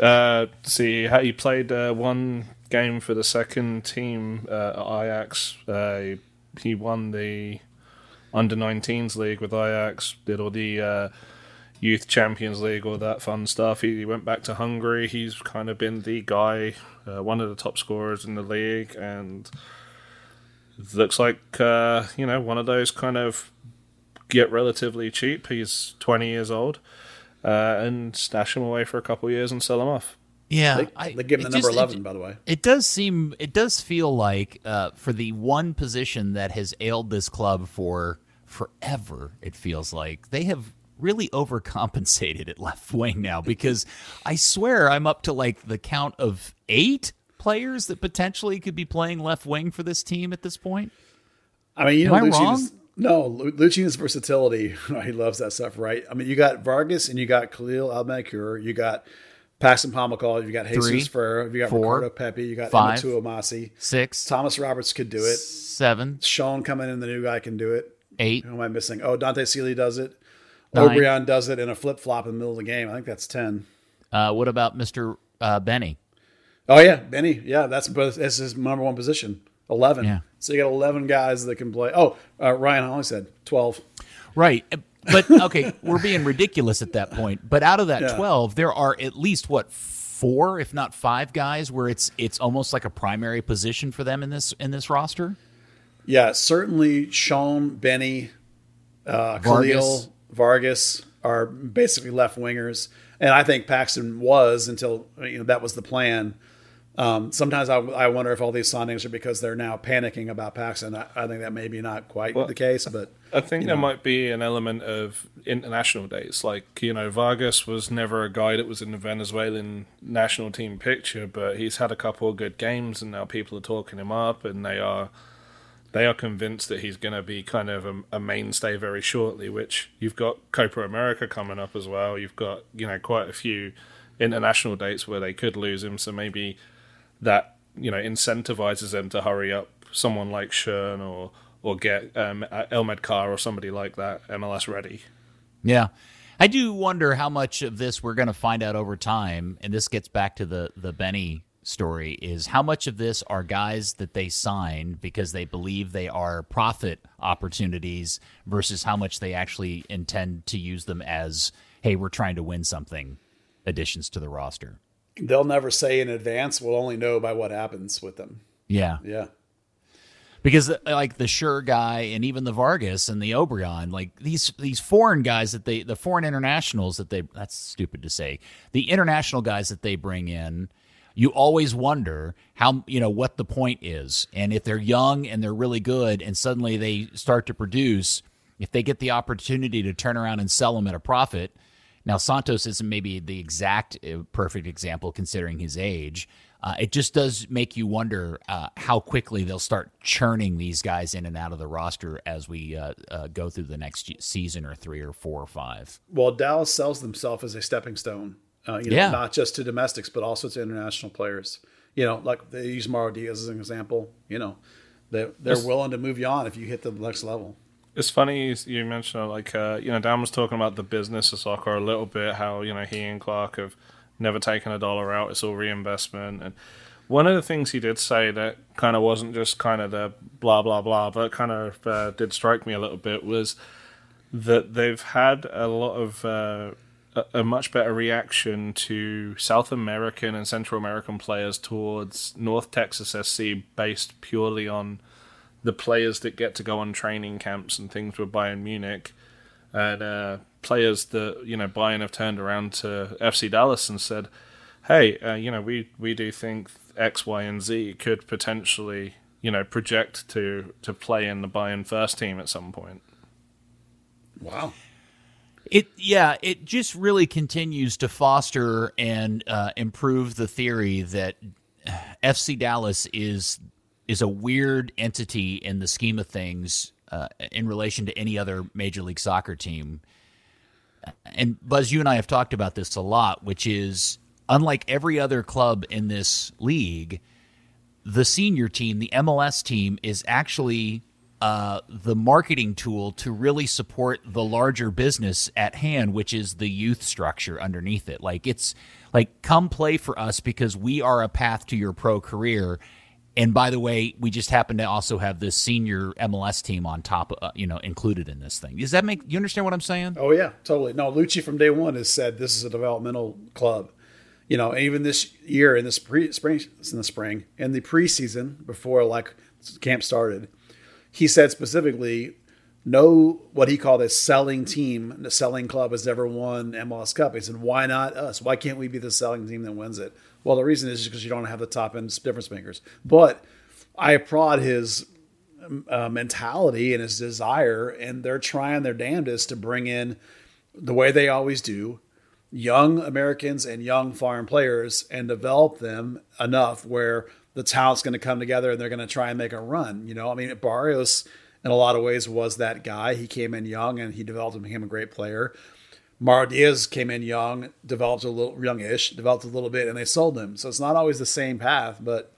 uh, see how he played uh, one game for the second team uh, at Ajax. Uh, he won the under 19s league with Ajax. Did all the uh, youth champions league, all that fun stuff. He, he went back to Hungary. He's kind of been the guy, uh, one of the top scorers in the league, and looks like uh, you know one of those kind of get relatively cheap. He's 20 years old. Uh, and stash him away for a couple of years and sell him off. Yeah, They, I- they give him the number just- 11, It, by the way. it does seem, it does feel like uh, for the one position that has ailed this club for forever, it feels like they have really overcompensated at (laughs) left wing now because I swear I'm up to like the count of eight players that potentially could be playing left wing for this team at this point. I mean, you Am know, I Lucian's, wrong? no, Lu- Lucian's versatility. (laughs) he loves that stuff, right? I mean, you got Vargas and you got Kalil ElMedkhar, you got Paxton Pomykal, you got Jesus Three, Ferreira, you got four, Ricardo Pepi, you got five, Omasi. Six, Thomas Roberts could do it. seven, Schön coming in, the new guy can do it. eight, Who am I missing? Oh, Dante Sealy does it. Nine. Obrian does it in a flip flop in the middle of the game. I think that's 10. Uh, what about Mr. Uh, Benny? Oh, yeah. Benny. Yeah, that's, but that's his number one position. 11. Yeah. So you got 11 guys that can play. Oh, uh, Ryan Holly said 12. Right. But (laughs) okay, we're being ridiculous at that point. But out of that Yeah. 12, there are at least what four, if not five guys where it's it's almost like a primary position for them in this in this roster. Yeah, certainly Schön, Benny, uh, Vargas. Kalil, Vargas are basically left wingers, and I think Paxton was until you know that was the plan. Um, sometimes I, I wonder if all these signings are because they're now panicking about Paxton. I, I think that may be not quite the case, but I think you there know. might be an element of international dates. Like, you know, Vargas was never a guy that was in the Venezuelan national team picture, but he's had a couple of good games and now people are talking him up and they are they are convinced that he's going to be kind of a, a mainstay very shortly, which you've got Copa America coming up as well. You've got, you know, quite a few international dates where they could lose him, so maybe that you know incentivizes them to hurry up someone like Schön or or get um, ElMedkhar or somebody like that MLS ready. Yeah. I do wonder how much of this we're going to find out over time, and this gets back to the the Benny story. Is how much of this are guys that they sign because they believe they are profit opportunities versus how much they actually intend to use them as, hey, we're trying to win something, additions to the roster. they'll never say in advance. We'll only know by what happens with them. Yeah, Yeah. because uh, like the Sure guy and even the Vargas and the Obrian, like these these foreign guys that they the foreign internationals that they that's stupid to say the international guys that they bring in. You always wonder how you know what the point is, and if they're young and they're really good, and suddenly they start to produce, if they get the opportunity to turn around and sell them at a profit. Now Santos isn't maybe the exact uh, perfect example considering his age, uh, it just does make you wonder uh, how quickly they'll start churning these guys in and out of the roster as we uh, uh, go through the next season or three or four or five. Well, Dallas sells themselves as a stepping stone. Uh, you know, Yeah. not just to domestics, but also to international players. You know, like they use Mauro Diaz as an example. You know, they they're Yes. willing to move you on if you hit the next level. It's funny you- you mentioned like uh, you know Dan was talking about the business of soccer a little bit, how you know he and Clark have never taken a dollar out; it's all reinvestment. And one of the things he did say that kind of wasn't just kind of the blah blah blah, but kind of uh, did strike me a little bit was that they've had a lot of uh, a, much better reaction to South American and Central American players towards North Texas SC based purely on the players that get to go on training camps and things with Bayern Munich and uh, players that you know Bayern have turned around to FC Dallas and said, "Hey, uh, you know we we do think X, Y, and Z could potentially you know project to to play in the Bayern first team at some point." Wow. It yeah, it just really continues to foster and uh, improve the theory that FC Dallas is is a weird entity in the scheme of things uh, in relation to any other Major League Soccer team. And Buzz, you and I have talked about this a lot, which is unlike every other club in this league, the senior team, the MLS team, is actually uh, the marketing tool to really support the larger business at hand, which is the youth structure underneath it. Like it's like come play for us because we are a path to your pro career. And by the way, we just happen to also have this senior MLS team on top, uh, you know, included in this thing. Does that make you understand what I'm saying? Oh yeah, totally. No, Luchi from day one has said this is a developmental club. You know, even this year in the spring, spring in the spring in the preseason before like camp started, he said specifically, no, what he called a selling team, the selling club has never won MLS Cup. He said, why not us? Why can't we be the selling team that wins it? Well, the reason is because you don't have the top end difference makers. But I applaud his uh, mentality and his desire, and they're trying their damnedest to bring in the way they always do young Americans and young foreign players and develop them enough where the talent's going to come together and they're going to try and make a run. You know, I mean, Barrios in a lot of ways was that guy. He came in young and he developed and became a great player. Mauro Diaz came in young, developed a little youngish, developed a little bit, and they sold him. So it's not always the same path, but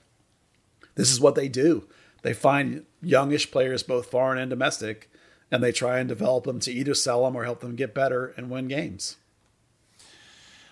this is what they do. They find youngish players, both foreign and domestic, and they try and develop them to either sell them or help them get better and win games.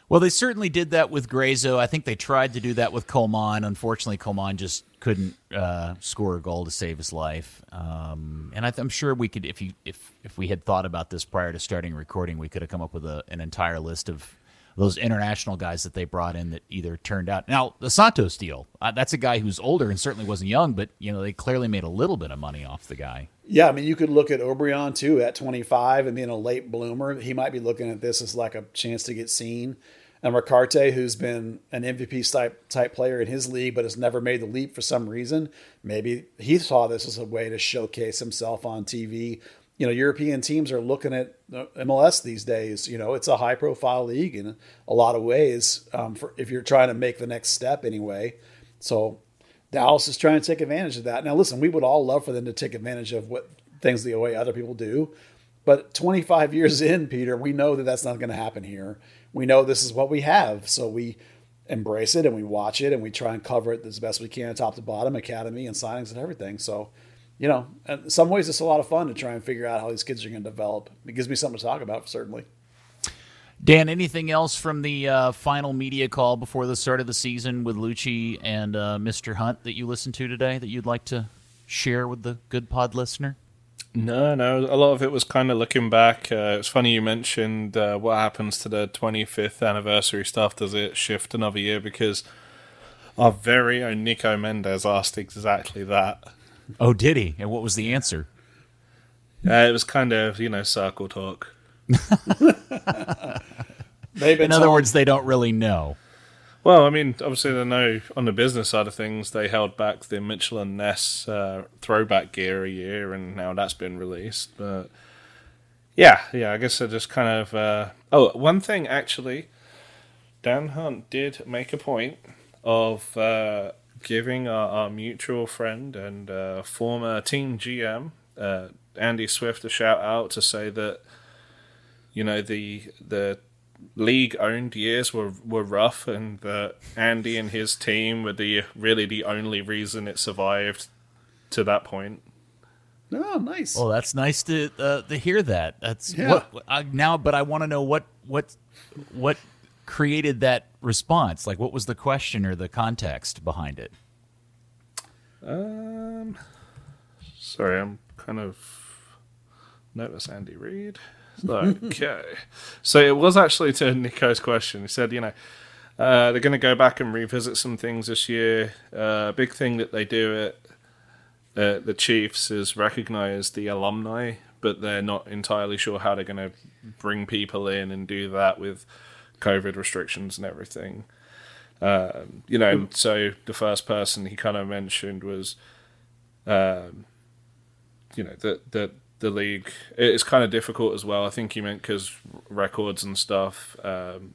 Well, they certainly did that with Gruezo. I think they tried to do that with Coleman. Unfortunately, Coleman just couldn't uh, score a goal to save his life. Um, and I am sure we could, if you if if we had thought about this prior to starting recording, we could have come up with a, an entire list of those international guys that they brought in that either turned out. Now the Santos deal, uh, that's a guy who's older and certainly wasn't young, but you know they clearly made a little bit of money off the guy. Yeah, I mean, you could look at Obrian too at 25 and being a late bloomer. He might be looking at this as like a chance to get seen. And Ricaurte, who's been an MVP type type player in his league, but has never made the leap for some reason, maybe he saw this as a way to showcase himself on TV. You know, European teams are looking at MLS these days. You know, it's a high profile league in a lot of ways. Um, for, if you're trying to make the next step anyway, so Dallas is trying to take advantage of that. Now, listen, we would all love for them to take advantage of what things the way other people do, but 25 years (laughs) in, Peter, we know that that's not going to happen here we know this is what we have. So we embrace it and we watch it and we try and cover it as best we can, top to bottom, academy and signings and everything. So, you know, in some ways it's a lot of fun to try and figure out how these kids are going to develop. It gives me something to talk about, certainly. Dan, anything else from the uh, final media call before the start of the season with Luchi and uh, Mr. Hunt that you listened to today that you'd like to share with the good pod listener? No, no. A lot of it was kind of looking back. Uh, it's funny you mentioned uh, what happens to the 25th anniversary stuff. Does it shift another year? Because our very own Nico Mendes asked exactly that. Oh, did he? And what was the answer? Uh, it was kind of, you know, circle talk. (laughs) In other words, they don't really know. Well, I mean, obviously, they know on the business side of things, they held back the Mitchell and Ness uh, throwback gear a year, and now that's been released. But yeah, yeah, I guess I just kind of. Uh... Oh, one thing actually, Dan Hunt did make a point of uh, giving our, our, mutual friend and uh, former team GM uh, Andy Swift a shout out to say that you know the the league owned years were were rough, and that Andy and his team were the really the only reason it survived to that point. Oh, nice. Well, that's nice to uh, to hear that. That's yeah. what uh, now. But I want to know what what what created that response. Like, what was the question or the context behind it? Um, sorry, I'm kind of nervous. Andy Reid. Okay. So it was actually to Nico's question. He said, you know, uh, they're going to go back and revisit some things this year. Uh, a big thing that they do at uh, the Chiefs is recognize the alumni, but they're not entirely sure how they're going to bring people in and do that with COVID restrictions and everything. Um, you know, so the first person he kind of mentioned was, um, you know, that that the league it's kind of difficult as well. I think he meant because records and stuff. Um,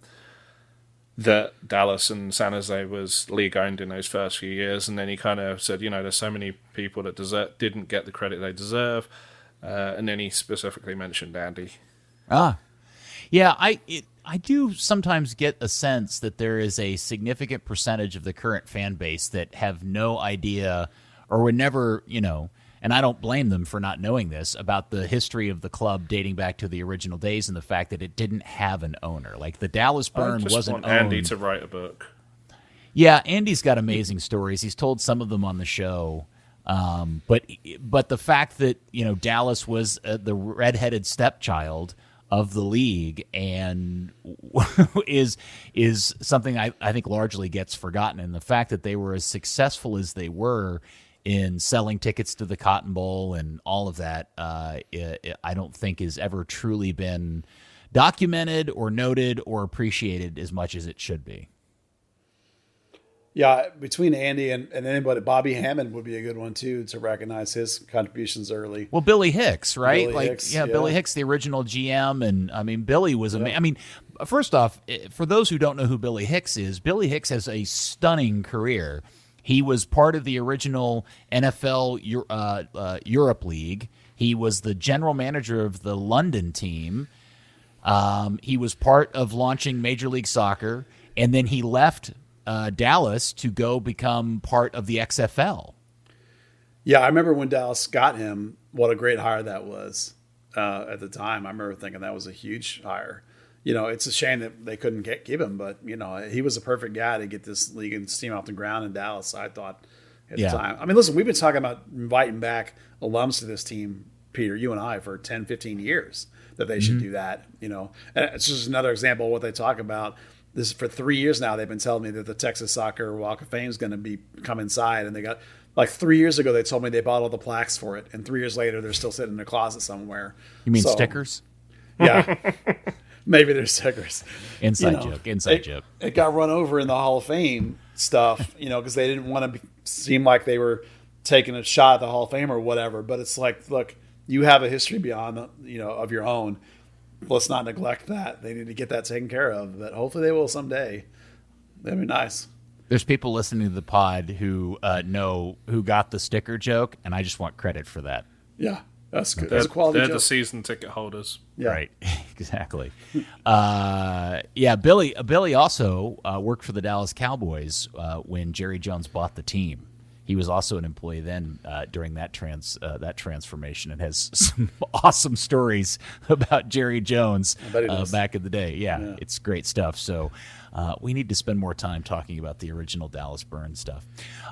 that Dallas and San Jose was league owned in those first few years, and then he kind of said, you know, there's so many people that desert, didn't get the credit they deserve, uh, and then he specifically mentioned Andy. Ah, yeah, I it, I do sometimes get a sense that there is a significant percentage of the current fan base that have no idea or would never, you know, and I don't blame them for not knowing this about the history of the club dating back to the original days and the fact that it didn't have an owner. Like the Dallas Burn wasn't want Andy to write a book. Yeah, Andy's got amazing stories. He's told some of them on the show. Um, but but the fact that you know Dallas was uh, the redheaded stepchild of the league and (laughs) is is something I, I think largely gets forgotten. And the fact that they were as successful as they were in selling tickets to the Cotton Bowl and all of that, uh, it, it, I don't think has ever truly been documented or noted or appreciated as much as it should be. Yeah, between Andy and, and anybody, Bobby Hammond would be a good one too to recognize his contributions early. Well, Billy Hicks, right? Billy like, Hicks, yeah, yeah. Billy Hicks, the original GM, and I mean, Billy was amazing. I mean, first off, eh, for those who don't know who Billy Hicks is, Billy Hicks has a stunning career. He was part of the original NFL uh, uh, Europe League. He was the general manager of the London team. Um, he was part of launching Major League Soccer, and then he left uh, Dallas to go become part of the XFL. Yeah, I remember when Dallas got him. What a great hire that was uh, at the time. I remember thinking that was a huge hire. You know, it's a shame that they couldn't get give him, but you know, he was a perfect guy to get this league and steam off the ground in Dallas. I thought at Yeah. the time. I mean, listen, we've been talking about inviting back alums to this team, Peter, you and I, for 10, 15 years that they should mm-hmm. do that. You know, and it's just another example of what they talk about. This for three years now. They've been telling me that the Texas Soccer Walk of Fame is going to be come inside, and they got like three years ago they told me they bought all the plaques for it, and three years later they're still sitting in a closet somewhere. You mean So, stickers? Yeah, (laughs) (laughs) maybe they're stickers. Inside You know, joke. Inside it, joke. It got run over in the Hall of Fame stuff, you know, because they didn't want to be, seem like they were taking a shot at the Hall of Fame or whatever. But it's like, look, you have a history beyond, the, you know, of your own. Let's not neglect that. They need to get that taken care of. But hopefully they will someday. That'd be nice. There's people listening to the pod who uh, know who got the sticker joke, and I just want credit for that. Yeah, that's good. They're, That's a quality they're joke. the season ticket holders. yeah. Right, (laughs) exactly. uh, yeah, Billy. Billy also uh, worked for the Dallas Cowboys uh, when Jerry Jones bought the team. He was also an employee then uh, during that trans uh, that transformation, and has (laughs) some awesome stories (laughs) about Jerry Jones uh, back in the day. Yeah, Yeah. it's great stuff. So uh, we need to spend more time talking about the original Dallas Burn stuff.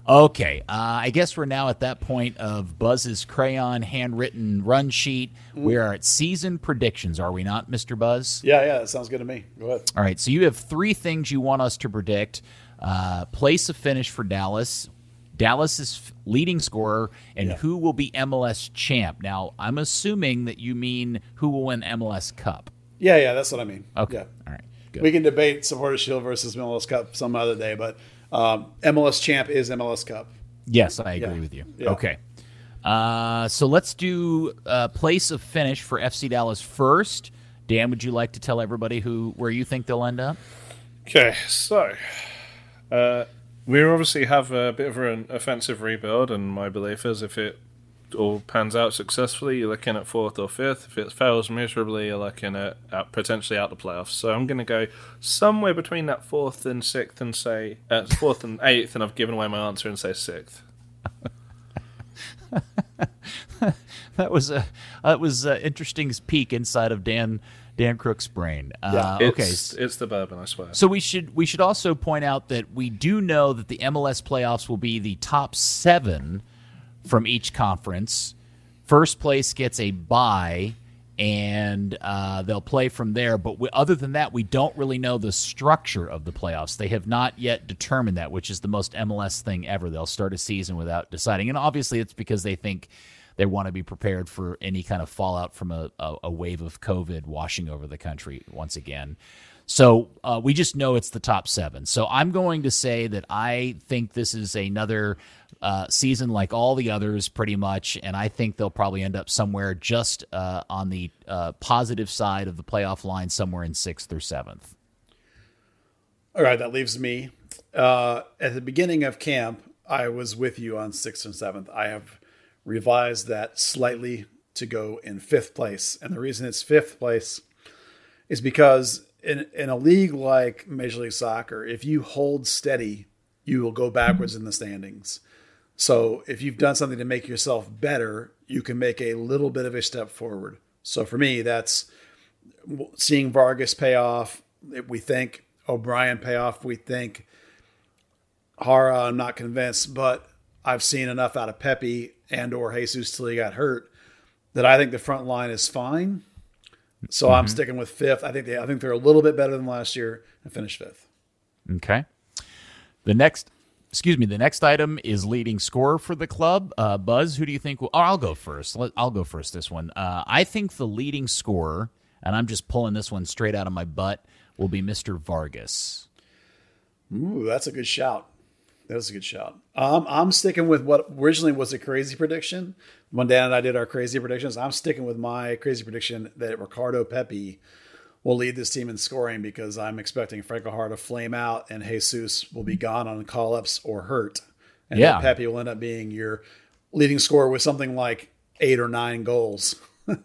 Okay, uh, I guess we're now at that point of Buzz's crayon handwritten run sheet. Mm. We are at season predictions, are we not, Mister Buzz? Yeah, yeah, that sounds good to me. Go ahead. All right, so you have three things you want us to predict: uh, place of finish for Dallas, Dallas's leading scorer, and Yeah. who will be MLS champ. Now, I'm assuming that you mean who will win MLS Cup. Yeah, yeah, that's what I mean. Okay, Yeah. all right, good. We can debate Supporter Shield versus MLS Cup some other day, but um, MLS champ is MLS Cup. Yes, I agree Yeah. with you. Yeah. Okay. Uh, so let's do uh, place of finish for FC Dallas first. Dan, would you like to tell everybody who where you think they'll end up? Okay, so uh, we obviously have a bit of an offensive rebuild, and my belief is if it all pans out successfully, you're looking at fourth or fifth. If it fails miserably, you're looking at, at potentially out the playoffs. So I'm going to go somewhere between that fourth and sixth, and say uh, fourth and eighth, and I've given away my answer and say sixth. (laughs) That was a that was an interesting peek inside of Dan Dan Crook's brain. Uh, It's, okay, it's the bourbon, I swear. So we should we should also point out that we do know that the MLS playoffs will be the top seven from each conference. First place gets a bye, and uh, they'll play from there. But we, other than that, we don't really know the structure of the playoffs. They have not yet determined that, which is the most MLS thing ever. They'll start a season without deciding, and obviously, it's because they think they want to be prepared for any kind of fallout from a, a, a wave of COVID washing over the country once again. So uh, we just know it's the top seven. So I'm going to say that I think this is another uh, season like all the others, pretty much, and I think they'll probably end up somewhere just uh, on the uh, positive side of the playoff line, somewhere in sixth or seventh. All right, that leaves me. Uh, at the beginning of camp, I was with you on sixth and seventh. I have revised that slightly to go in fifth place, and the reason it's fifth place is because in in a league like Major League Soccer, if you hold steady, you will go backwards in the standings. So if you've done something to make yourself better, you can make a little bit of a step forward. So for me, that's seeing Vargas pay off. We think Obrian pay off. We think Jara. I'm not convinced, but I've seen enough out of Pepi and or Jesus till he got hurt that I think the front line is fine. So mm-hmm. I'm sticking with fifth. I think they I think they're a little bit better than last year and finish fifth. Okay. The next excuse me, the next item is leading scorer for the club. Uh, Buzz, who do you think will oh, I'll go first. I'll go first this one. Uh, I think the leading scorer, and I'm just pulling this one straight out of my butt, will be Mr. Vargas. Ooh, that's a good shout. That was a good shout. Um, I'm sticking with what originally was a crazy prediction. When Dan and I did our crazy predictions, I'm sticking with my crazy prediction that Ricardo Pepi will lead this team in scoring because I'm expecting Franco Jara to flame out and Jesus will be gone on call ups or hurt. And yeah. Pepi will end up being your leading scorer with something like eight or nine goals. (laughs)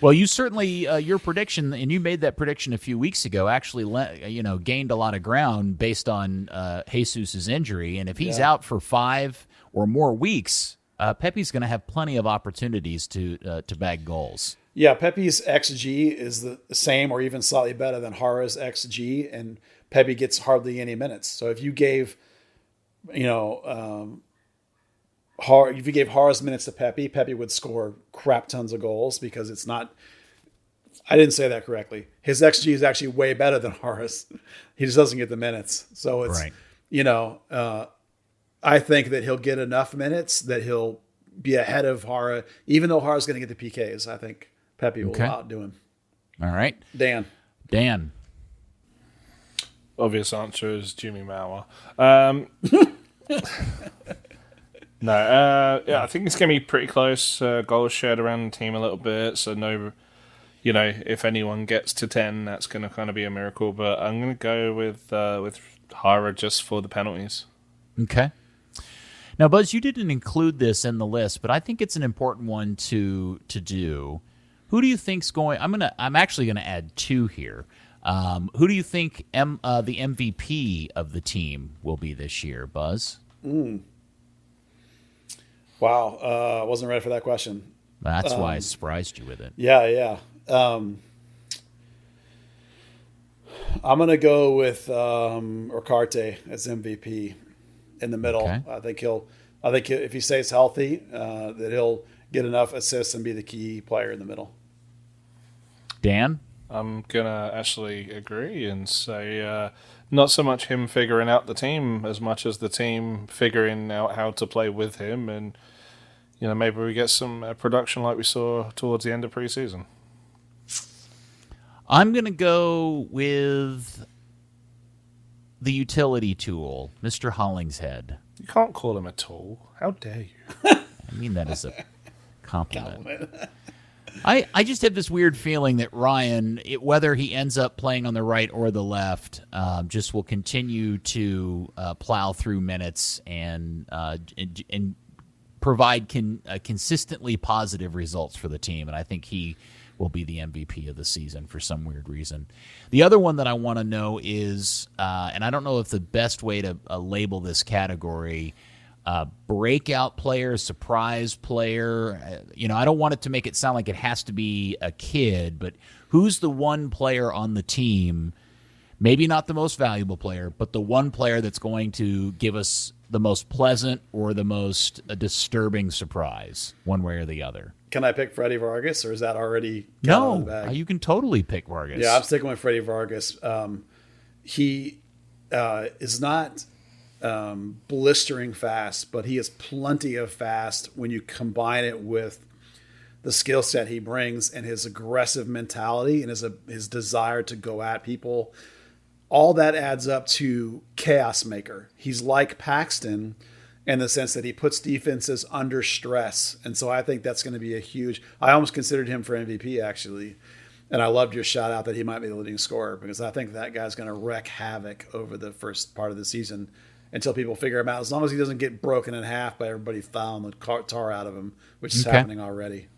Well, you certainly uh, your prediction, and you made that prediction a few weeks ago. Actually, you know, gained a lot of ground based on uh, Jesus's injury, and if he's yeah. out for five or more weeks, uh, Pepi's going to have plenty of opportunities to uh, to bag goals. Yeah, Pepi's xG is the same or even slightly better than Jara's xG, and Pepi gets hardly any minutes. So if you gave, you know, um, Har, if you gave Jara's minutes to Pepi, Pepi would score crap tons of goals because it's not. I didn't say that correctly. His xG is actually way better than Jara's. He just doesn't get the minutes, so it's right. you know. Uh, I think that he'll get enough minutes that he'll be ahead of Jara, even though Jara's going to get the PKs. I think Pepi will okay. outdo him. All right, Dan. Dan. Obvious answer is Jimmy Maurer. Um, (laughs) No, uh, yeah, I think it's going to be pretty close. Uh, goals shared around the team a little bit, so no, you know, if anyone gets to ten, that's going to kind of be a miracle. But I'm going to go with uh, with Jara just for the penalties. Okay. Now, Buzz, you didn't include this in the list, but I think it's an important one to to do. Who do you think's going? I'm gonna. I'm actually going to add two here. Um, who do you think M, uh, the MVP of the team will be this year, Buzz? Mm. Wow, I uh, wasn't ready for that question. That's um, why I um, surprised you with it. Yeah, yeah. Um, I'm gonna go with um, as MVP in the middle. Okay. I think he'll. I think if he stays healthy, uh, that he'll get enough assists and be the key player in the middle. Dan, I'm gonna actually agree and say uh, not so much him figuring out the team as much as the team figuring out how to play with him, and you know maybe we get some uh, production like we saw towards the end of preseason. I'm gonna go with the utility tool, Mr. Hollingshead. You can't call him a tool. How dare you? (laughs) I mean that as a compliment. (laughs) I, I just have this weird feeling that Ryan, it, whether he ends up playing on the right or the left, um, just will continue to uh, plow through minutes and uh, and, and, provide con, uh, consistently positive results for the team. And I think he will be the MVP of the season for some weird reason. The other one that I want to know is, uh, and I don't know if the best way to uh, label this category uh, breakout player, surprise player. You know, I don't want it to make it sound like it has to be a kid, but who's the one player on the team? Maybe not the most valuable player, but the one player that's going to give us the most pleasant or the most disturbing surprise, one way or the other. can I pick Freddie Vargas or is that already got out of No, you can totally pick Vargas. Yeah, I'm sticking with Freddie Vargas. Um, he uh, is not um, blistering fast, but he has plenty of fast when you combine it with the skill set he brings and his aggressive mentality and his his desire to go at people. All that adds up to chaos maker. He's like Paxton in the sense that he puts defenses under stress, and so I think that's going to be a huge. I almost considered him for MVP actually. And I loved your shout out that he might be the leading scorer because I think that guy's going to wreak havoc over the first part of the season until people figure him out. As long as he doesn't get broken in half by everybody fouling the car- tar out of him, which is Okay. happening already.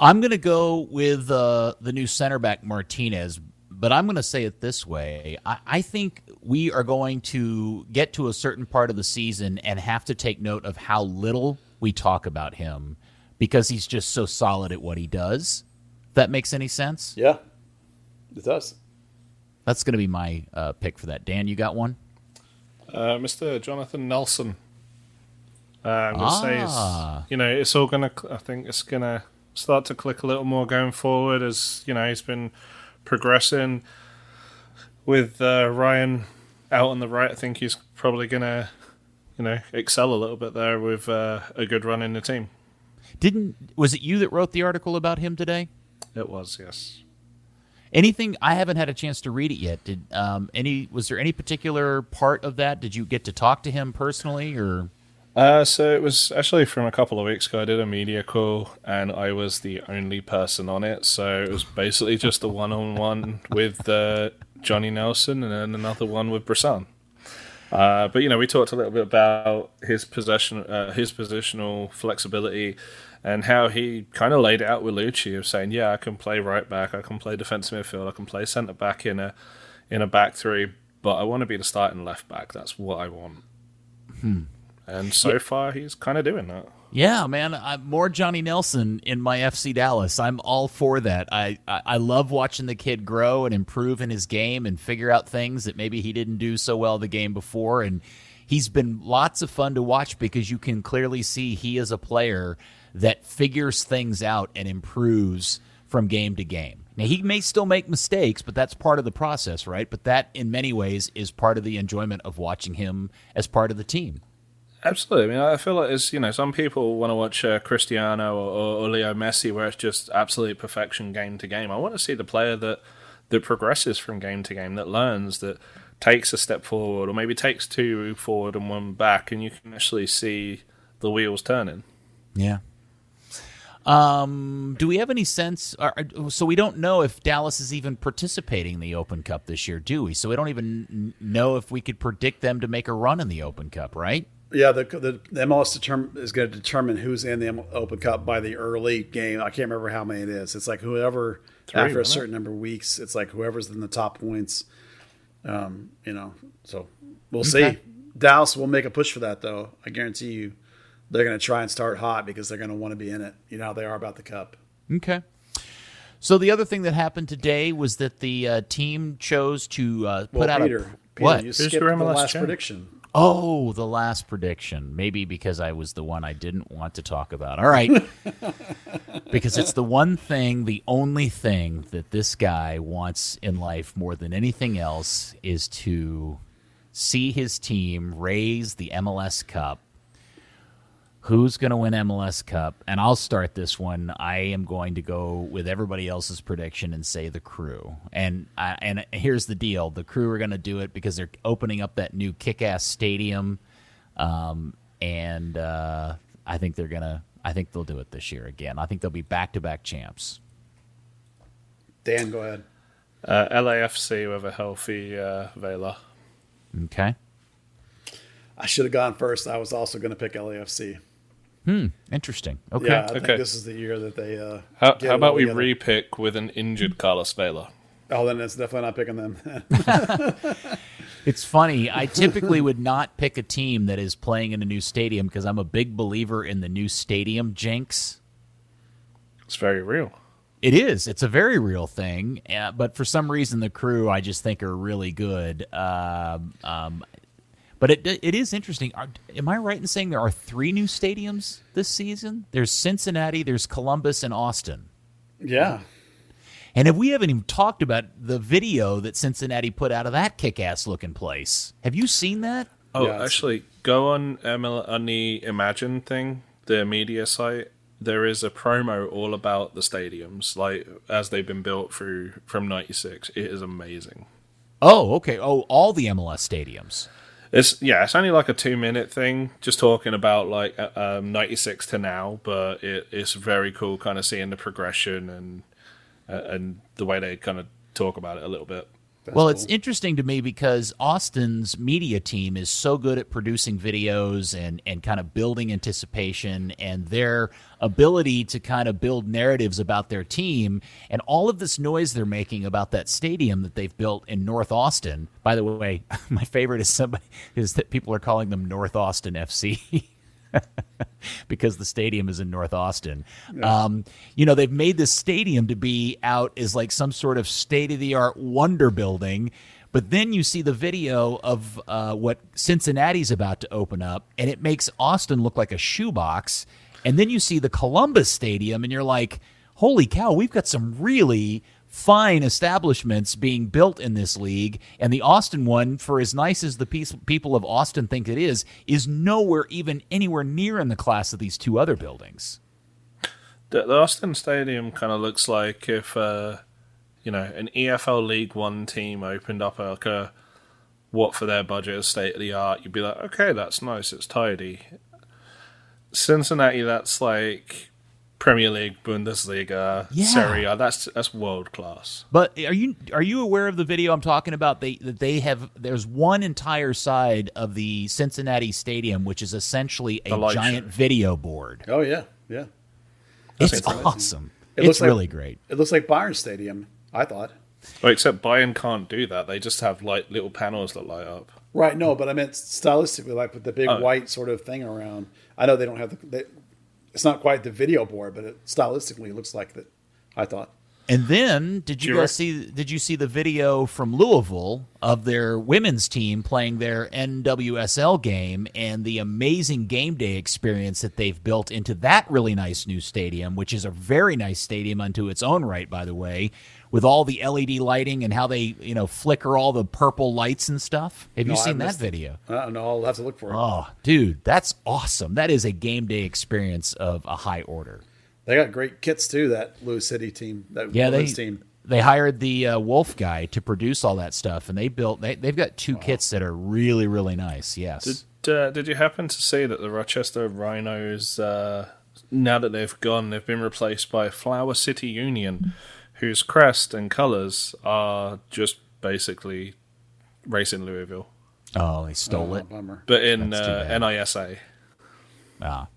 I'm going to go with uh, the new center back Martinez, but I'm going to say it this way. I, I think we are going to get to a certain part of the season and have to take note of how little we talk about him because he's just so solid at what he does. If that makes any sense? Yeah, it does. That's going to be my uh, pick for that. Dan, you got one? Uh, Mr. Jonathan Nelson. Uh, I'm gonna say, Ah. it's, you know, it's all gonna. I think it's gonna start to click a little more going forward as you know he's been progressing with uh, Ryan out on the right. I think he's probably gonna, you know, excel a little bit there with uh, a good run in the team. Didn't was it you that wrote the article about him today? It was yes. Anything? I haven't had a chance to read it yet. Did um, any? Was there any particular part of that? Did you get to talk to him personally, or? Uh, so it was actually from a couple of weeks ago. I did a media call, and I was the only person on it. So it was basically just a one-on-one (laughs) with uh, Johnny Nelson, and then another one with Bressan. Uh, but you know, we talked a little bit about his possession, uh, his positional flexibility, and how he kind of laid it out with Luchi of saying, "Yeah, I can play right back, I can play defensive midfield, I can play centre back in a in a back three, but I want to be the starting left back. That's what I want." Hmm. And so far, he's kind of doing that. Yeah, man, i more Johnny Nelson in my FC Dallas. I'm all for that. I, I I love watching the kid grow and improve in his game and figure out things that maybe he didn't do so well the game before. And he's been lots of fun to watch because you can clearly see he is a player that figures things out and improves from game to game. Now he may still make mistakes, but that's part of the process, right? But that in many ways is part of the enjoyment of watching him as part of the team. Absolutely. I mean, I feel like it's you know some people want to watch uh, Cristiano or, or, or Leo Messi, where it's just absolute perfection game to game. I want to see the player that that progresses from game to game, that learns, that takes a step forward, or maybe takes two forward and one back, and you can actually see the wheels turning. Yeah. Um, do we have any sense? Or, or- so we don't know if Dallas is even participating in the Open Cup this year, do we? So we don't even know if we could predict them to make a run in the Open Cup, right? Yeah, the the, the MLS determ- is going to determine who's in the M- Open Cup by the early game. I can't remember how many it is. It's like whoever after a wasn't it? certain number of weeks. It's like whoever's in the top points. Um, you know, so we'll Okay. see. Dallas will make a push for that, though. I guarantee you, they're going to try and start hot because they're going to want to be in it. You know how they are about the cup. Okay. So the other thing that happened today was that the uh, team chose to uh, put Well, out Peter, a Peter, what? you skipped the MLS last champ? prediction. Oh, the last prediction. Maybe because I was the one I didn't want to talk about. All right. (laughs) because it's the one thing, the only thing that this guy wants in life more than anything else is to see his team raise the MLS Cup. Who's going to win MLS Cup? And I'll start this one. I am going to go with everybody else's prediction and say the crew. And I, and here's the deal: the crew are going to do it because they're opening up that new kick-ass stadium, um, and uh, I think they're gonna. I think they'll do it this year again. I think they'll be back-to-back champs. Dan, go ahead. Uh, LAFC with a healthy uh, Vela. Okay. I should have gone first. I was also going to pick LAFC. Interesting. Okay. Yeah, I think Okay. this is the year that they. Uh, How, get how about we repick with an injured Carlos Vela? Oh, then it's definitely not picking them. (laughs) It's funny. I typically would not pick a team that is playing in a new stadium because I'm a big believer in the new stadium jinx. It's very real. It is. It's a very real thing. Uh, but for some reason, the crew I just think are really good. Um, um, But it it is interesting. Are, am I right in saying there are three new stadiums this season? There's Cincinnati, there's Columbus, and Austin. Yeah. And if we haven't even talked about the video that Cincinnati put out of that kick-ass looking place, have you seen that? Oh, Yeah, actually, go on ML, on the Imagine thing, the media site. There is a promo all about the stadiums, like as they've been built through from '96. It is amazing. Oh, okay. Oh, all the MLS stadiums. It's yeah, it's only like a two minute thing, just talking about like uh, um, '96 to now, but it, it's very cool, kind of seeing the progression and uh, and the way they kind of talk about it a little bit. That's well, it's interesting to me because Austin's media team is so good at producing videos and, and kind of building anticipation and their ability to kind of build narratives about their team and all of this noise they're making about that stadium that they've built in North Austin. By the way, (laughs) my favorite is somebody is that people are calling them North Austin FC. (laughs) (laughs) because the stadium is in North Austin. Um, you know, they've made this stadium to be out as like some sort of state of the art wonder building. But then you see the video of uh, what Cincinnati's about to open up, and it makes Austin look like a shoebox. And then you see the Columbus Stadium, and you're like, holy cow, we've got some really fine establishments being built in this league, and the Austin one, for as nice as the people of Austin think it is, is nowhere even anywhere near in the class of these two other buildings. The, the Austin Stadium kind of looks like if uh, you know an EFL League One team opened up like a what for their budget is state of the art. You'd be like, okay, that's nice, it's tidy. Cincinnati, that's like Premier League, Bundesliga, Yeah. Serie A. That's that's world class. But are you are you aware of the video I'm talking about? They that they have there's one entire side of the Cincinnati Stadium which is essentially a giant show. video board. Oh yeah, yeah. It's interesting. awesome. It it's looks like- really great. It looks like Bayern Stadium. I thought. Well, except Bayern can't do that. They just have like little panels that light up. Right. No, but I meant stylistically, like with the big Oh. white sort of thing around. I know they don't have the. They, it's not quite the video board, but it, stylistically, looks like that. I thought. And then, did you Sure. guys see? Did you see the video from Louisville of their women's team playing their NWSL game and the amazing game day experience that they've built into that really nice new stadium, which is a very nice stadium unto its own right, by the way, with all the LED lighting and how they you know flicker all the purple lights and stuff. Have you No, I seen that video? I don't know. I'll have to look for it. Oh, dude, that's awesome! That is a game day experience of a high order. They got great kits too. That Louis City team. That Yeah, they team. they hired the uh, Wolf guy to produce all that stuff, and they built they they've got two kits that are really really nice. Yes, Did uh, Did you happen to see that the Rochester Rhinos, uh, now that they've gone, they've been replaced by Flower City Union, whose crest and colours are just basically racing Louisville, oh they stole Oh, it. bummer. but in uh. NISA. Ah.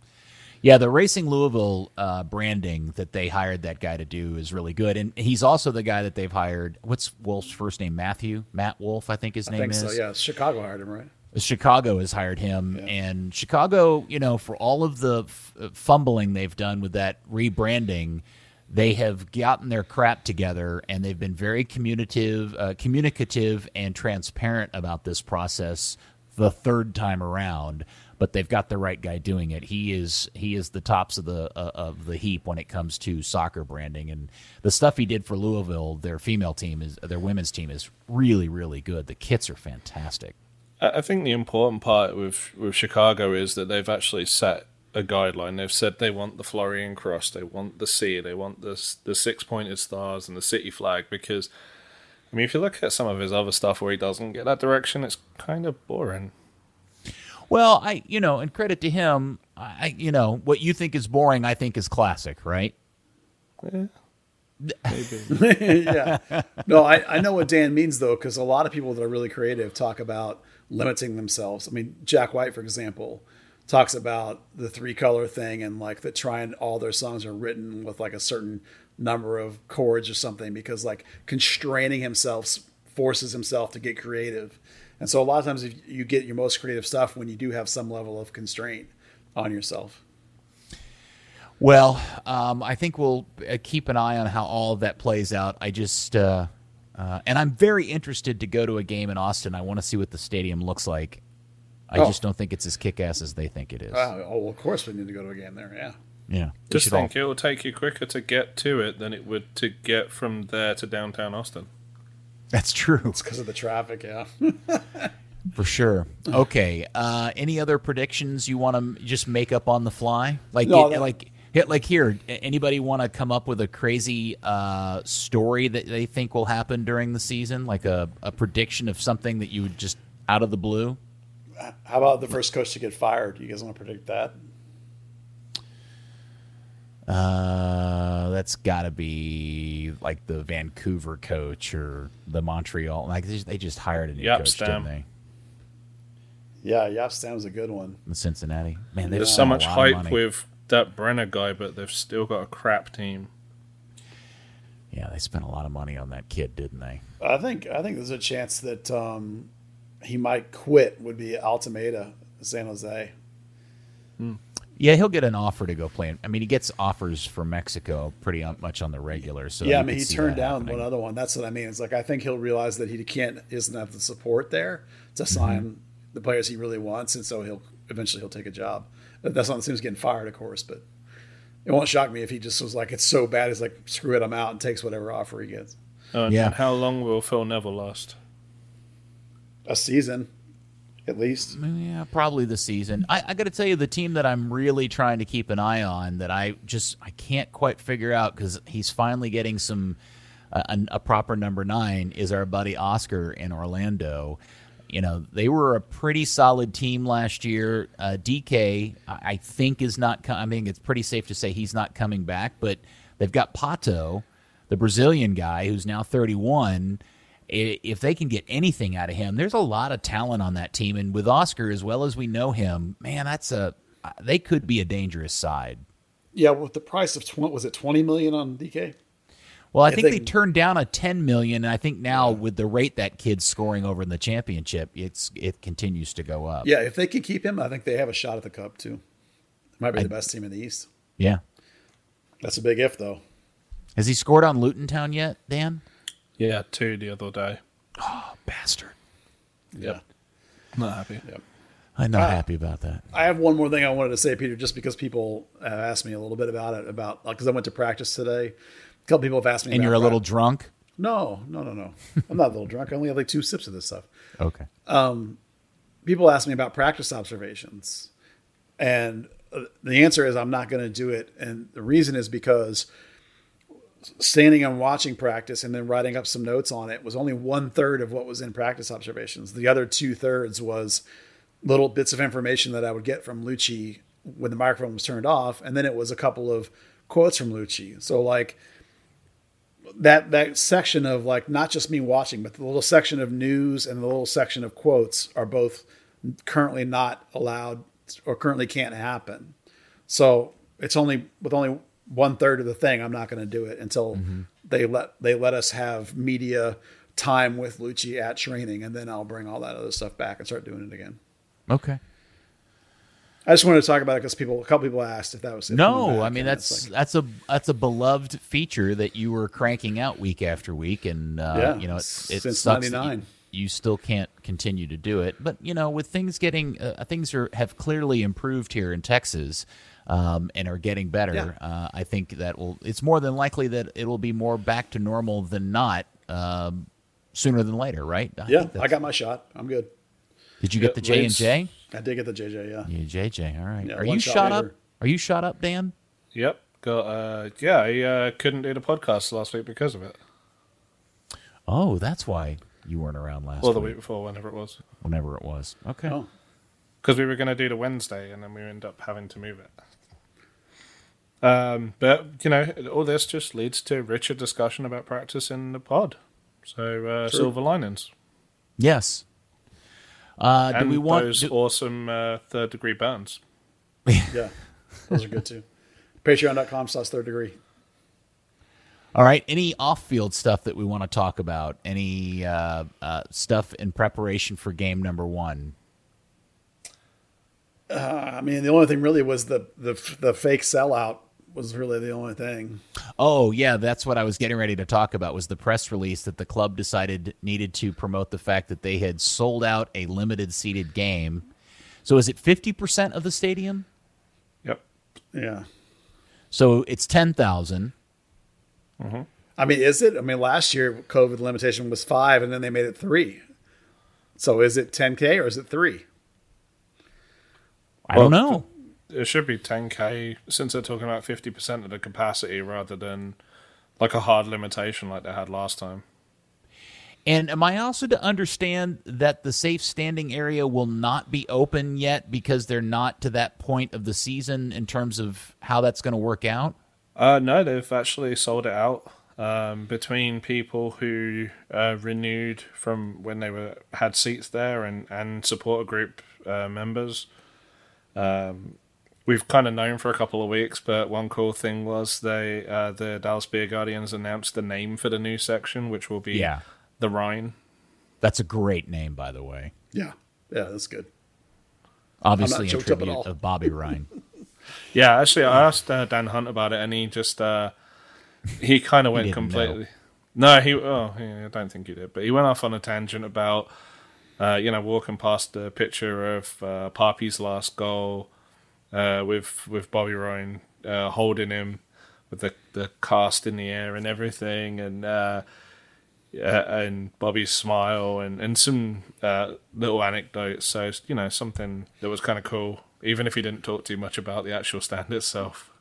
Yeah, the Racing Louisville uh, branding that they hired that guy to do is really good, and he's also the guy that they've hired. What's Wolf's first name? Matthew Matt Wolf, I think his I name think is. so. Yeah, Chicago hired him, right? Chicago has hired him, and Chicago, you know, for all of the f- uh, fumbling they've done with that rebranding, they have gotten their crap together, and they've been very communicative, uh, communicative, and transparent about this process the third time around. But they've got the right guy doing it. He is he is the tops of the uh, of the heap when it comes to soccer branding, and the stuff he did for Louisville, their female team is their women's team is really really good. The kits are fantastic. I think the important part with with Chicago is that they've actually set a guideline. They've said they want the Florian cross, they want the C, they want the the six pointed stars and the city flag. Because I mean, if you look at some of his other stuff where he doesn't get that direction, it's kind of boring. Well, I you know, and credit to him, I you know what you think is boring, I think is classic, right? yeah. (laughs) No, I, I know what Dan means though, because a lot of people that are really creative talk about limiting themselves. I mean, Jack White, for example, talks about the three color thing and like that trying all their songs are written with like a certain number of chords or something because like constraining himself forces himself to get creative. And so a lot of times if you get your most creative stuff when you do have some level of constraint on yourself. Well, um, I think we'll uh, keep an eye on how all of that plays out. I just, uh, uh, and I'm very interested to go to a game in Austin. I want to see what the stadium looks like. I Oh. just don't think it's as kick ass as they think it is. Wow. Oh, well, of course we need to go to a game there. Yeah. yeah, Just should all- think, it will take you quicker to get to it than it would to get from there to downtown Austin. that's true It's because of the traffic. Yeah. (laughs) for sure. Okay, uh, any other predictions you want to just make up on the fly? Like, No, it- that- like, hit like here. Anybody want to come up with a crazy uh, story that they think will happen during the season? Like a, a prediction of something that you would just out of the blue. How about the first coach to get fired? You guys want to predict that? Uh, that's got to be like the Vancouver coach or the Montreal. Like they just, they just hired a new Yep, coach, Stam. didn't they? Yeah. Yeah. Stam's a good one. In Cincinnati. Man, they've There's so much hype with that Brenner guy, but they've still got a crap team. Yeah, they spent a lot of money on that kid, didn't they? I think I think there's a chance that um, he might quit. Would be Almeyda, San Jose. Yeah, he'll get an offer to go play. in- I mean, he gets offers for Mexico pretty much on the regular. So yeah, I mean, he turned down happening. one other one. That's what I mean. It's like I think he'll realize that he can't isn't have the support there to Mm-hmm. sign the players he really wants, and so he'll eventually he'll take a job. That's not the same as getting fired, of course. But it won't shock me if he just was like, it's so bad, he's like, screw it, I'm out, and takes whatever offer he gets. Uh, Yeah. And how long will Phil Neville last? A season, at least. Yeah, probably the season. I, I got to tell you, the team that I'm really trying to keep an eye on that I just I can't quite figure out because he's finally getting some uh, a, a proper number nine is our buddy Oscar in Orlando. You know they were a pretty solid team last year. Uh, DK I think is not. coming. I mean it's pretty safe to say he's not coming back, but they've got Pato, the Brazilian guy who's now 31 i- if they can get anything out of him, there's a lot of talent on that team. And with Oscar, as well as we know him, man, that's a uh, they could be a dangerous side. Yeah, with the price of was it twenty million on DK? Well, I If think they- they turned down a 10 million, and I think now with the rate that kid's scoring over in the championship, it's it continues to go up. Yeah, if they can keep him, I think they have a shot at the cup too. Might be the best team in the East. Yeah. That's a big if, though. Has he scored on Luton Town yet, Dan? Yeah, two the other day. Oh, bastard. Yeah. Not happy. I'm not uh, happy about that. I have one more thing I wanted to say, Peter, just because people have asked me a little bit about it, about uh, because I went to practice today. A couple people have asked me, And about you're a little prac- drunk. no, no, no, no. I'm not a little drunk. I only have like two sips of this stuff. Okay. Um, people ask me about practice observations, and uh, the answer is I'm not going to do it. And the reason is because standing and watching practice and then writing up some notes on it was only one third of what was in practice observations. The other two thirds was little bits of information that I would get from Luchi when the microphone was turned off, and then it was a couple of quotes from Luchi. So like that that section of like not just me watching, but the little section of news and the little section of quotes are both currently not allowed or currently can't happen. So it's only with only one third of the thing. I'm not going to do it until they let they let us have media time with Luchi at training, and then I'll bring all that other stuff back and start doing it again. Okay. I just wanted to talk about it because people, a couple people asked if that was if we went No, I mean that's like, that's a that's a beloved feature that you were cranking out week after week, and uh, Yeah, you know it, it since sucks you- 99. You, still can't continue to do it, but you know with things getting uh, things are have clearly improved here in Texas. Um, and are getting better. Yeah. Uh, I think that will. It's more than likely that it will be more back to normal than not um, sooner than later, right? I yeah, I got my shot. I'm good. Did you get the J and Lane's- J? I did get the JJ. Yeah, Yeah, JJ. All right. Yeah, are you shot shot up? Are you shot up, Dan? Yep. Got uh yeah, I uh, couldn't do the podcast last week because of it. Oh, that's why you weren't around last Or the week. week before, whenever it was. whenever it was. Okay. Oh. Because we were going to do the Wednesday and then we ended up having to move it. Um, but, you know, all this just leads to richer discussion about practice in the pod. So, uh, silver linings. Yes. Uh, do and we want? those do- awesome uh, third degree burns. (laughs) Yeah, those are good too. Patreon.com slash third degree. all right. Any off-field stuff that we want to talk about? Any uh, uh, stuff in preparation for game number one? I mean, the only thing really was the the the fake sellout was really the only thing. Oh yeah, that's what I was getting ready to talk about. Was the press release that the club decided needed to promote the fact that they had sold out a limited seated game, So is it 50% of the stadium? Yep. Yeah. So it's 10,000. Mm-hmm. I mean, is it? I mean, last year COVID limitation was five, and then they made it three. So is it 10k or is it three? I Well, don't know. It should be 10k since they're talking about 50% of the capacity rather than like a hard limitation like they had last time. And am I also to understand that the safe standing area will not be open yet because they're not to that point of the season in terms of how that's going to work out? Uh, no, they've actually sold it out um, between people who uh, renewed from when they were had seats there and and supporter group uh, members. Um, we've kind of known for a couple of weeks, but one cool thing was they uh, the Dallas Beer Guardians announced the name for the new section, which will be Yeah. the Rhine. That's a great name, by the way. Yeah. Yeah, that's good. Obviously, in choked up at tribute all. of Bobby Rhine. (laughs) Yeah, actually, I asked uh, Dan Hunt about it, and he just uh, he kind of (laughs) went didn't completely. No, he. Oh, yeah, I don't think he did, but he went off on a tangent about, uh, you know, walking past the picture of uh, Poppy's last goal, uh, with with Bobby Rhine uh, holding him with the the cast in the air and everything, and uh, and Bobby's smile and and some uh, little anecdotes. So you know, something that was kind of cool, even if he didn't talk too much about the actual stand itself.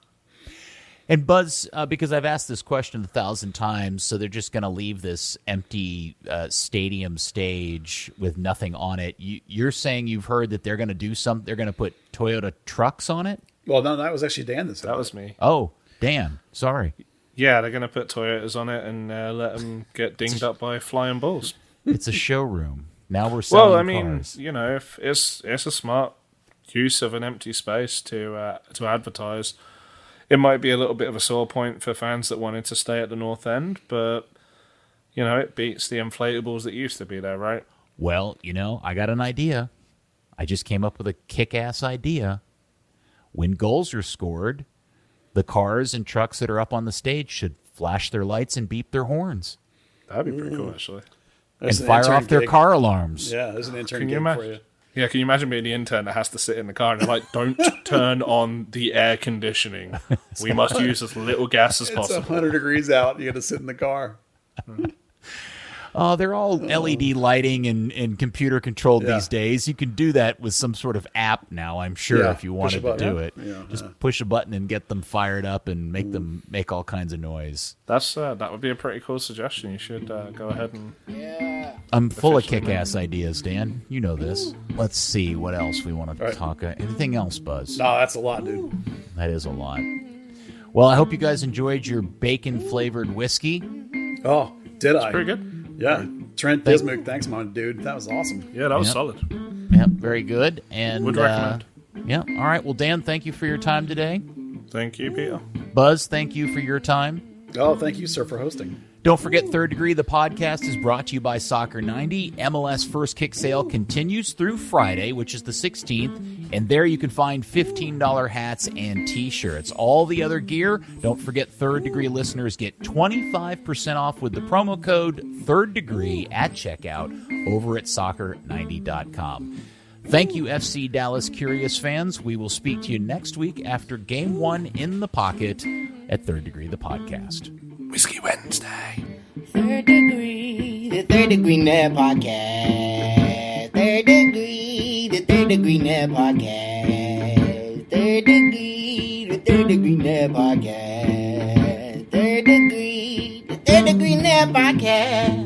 And Buzz, uh, because I've asked this question a thousand times, so they're just going to leave this empty uh, stadium stage with nothing on it. You, you're saying you've heard that they're going to do some. They're going to put Toyota trucks on it. Well, no, that was actually Dan that said That was me. Oh, Dan, sorry. Yeah, they're going to put Toyotas on it and uh, let them get dinged up by flying bulls. It's a showroom. Now we're selling Well, I mean, cars. you know, if it's it's a smart use of an empty space to uh, to advertise. It might be a little bit of a sore point for fans that wanted to stay at the north end, but you know, it beats the inflatables that used to be there, right? Well, you know, I got an idea. I just came up with a kick ass idea. When goals are scored, the cars and trucks that are up on the stage should flash their lights and beep their horns That'd be pretty cool, mm. actually. There's and an fire intern off their car alarms. Yeah, there's an intern Can you gig imagine? for you. Yeah, can you imagine being the intern that has to sit in the car and they're like, "Don't (laughs) turn on the air conditioning. (laughs) We must use as little gas as It's possible." 100 degrees out. You got to sit in the car. Hmm. Oh, they're all LED lighting and, and computer controlled Yeah. these days. You can do that with some sort of app now, I'm sure, Yeah, if you wanted to do it. Yeah, Just yeah. push a button and get them fired up and make them make all kinds of noise. That's uh, that would be a pretty cool suggestion. You should uh, go ahead and Yeah. I'm full of kick ass ideas, Dan. You know this. Let's see what else we want to right. talk. Uh, anything else, Buzz? No, that's a lot, dude. That is a lot. Well, I hope you guys enjoyed your bacon flavored whiskey. Oh, did I? pretty good. Yeah. Trent Dismuke, thanks, my dude. That was awesome. Yeah, that was Yep. solid. Yep, very good. And Would uh, recommend. yeah, all right. Well, Dan, thank you for your time today. Thank you, Peter. Buzz, thank you for your time. Oh, thank you, sir, for hosting. Don't forget, Third Degree, the podcast is brought to you by Soccer 90. MLS First Kick Sale continues through Friday, which is the 16th, and there you can find $15 hats and t shirts. All the other gear, don't forget, Third Degree listeners get 25% off with the promo code Third Degree at checkout over at soccer90.com. Thank you, FC Dallas Curious fans. We will speak to you next week after game one in the pocket at Third Degree, the podcast. Whiskey Wednesday. Third degree, the third degree net podcast. Third degree, the third degree net podcast. Third degree, the third degree net podcast. Third degree, the third degree net podcast.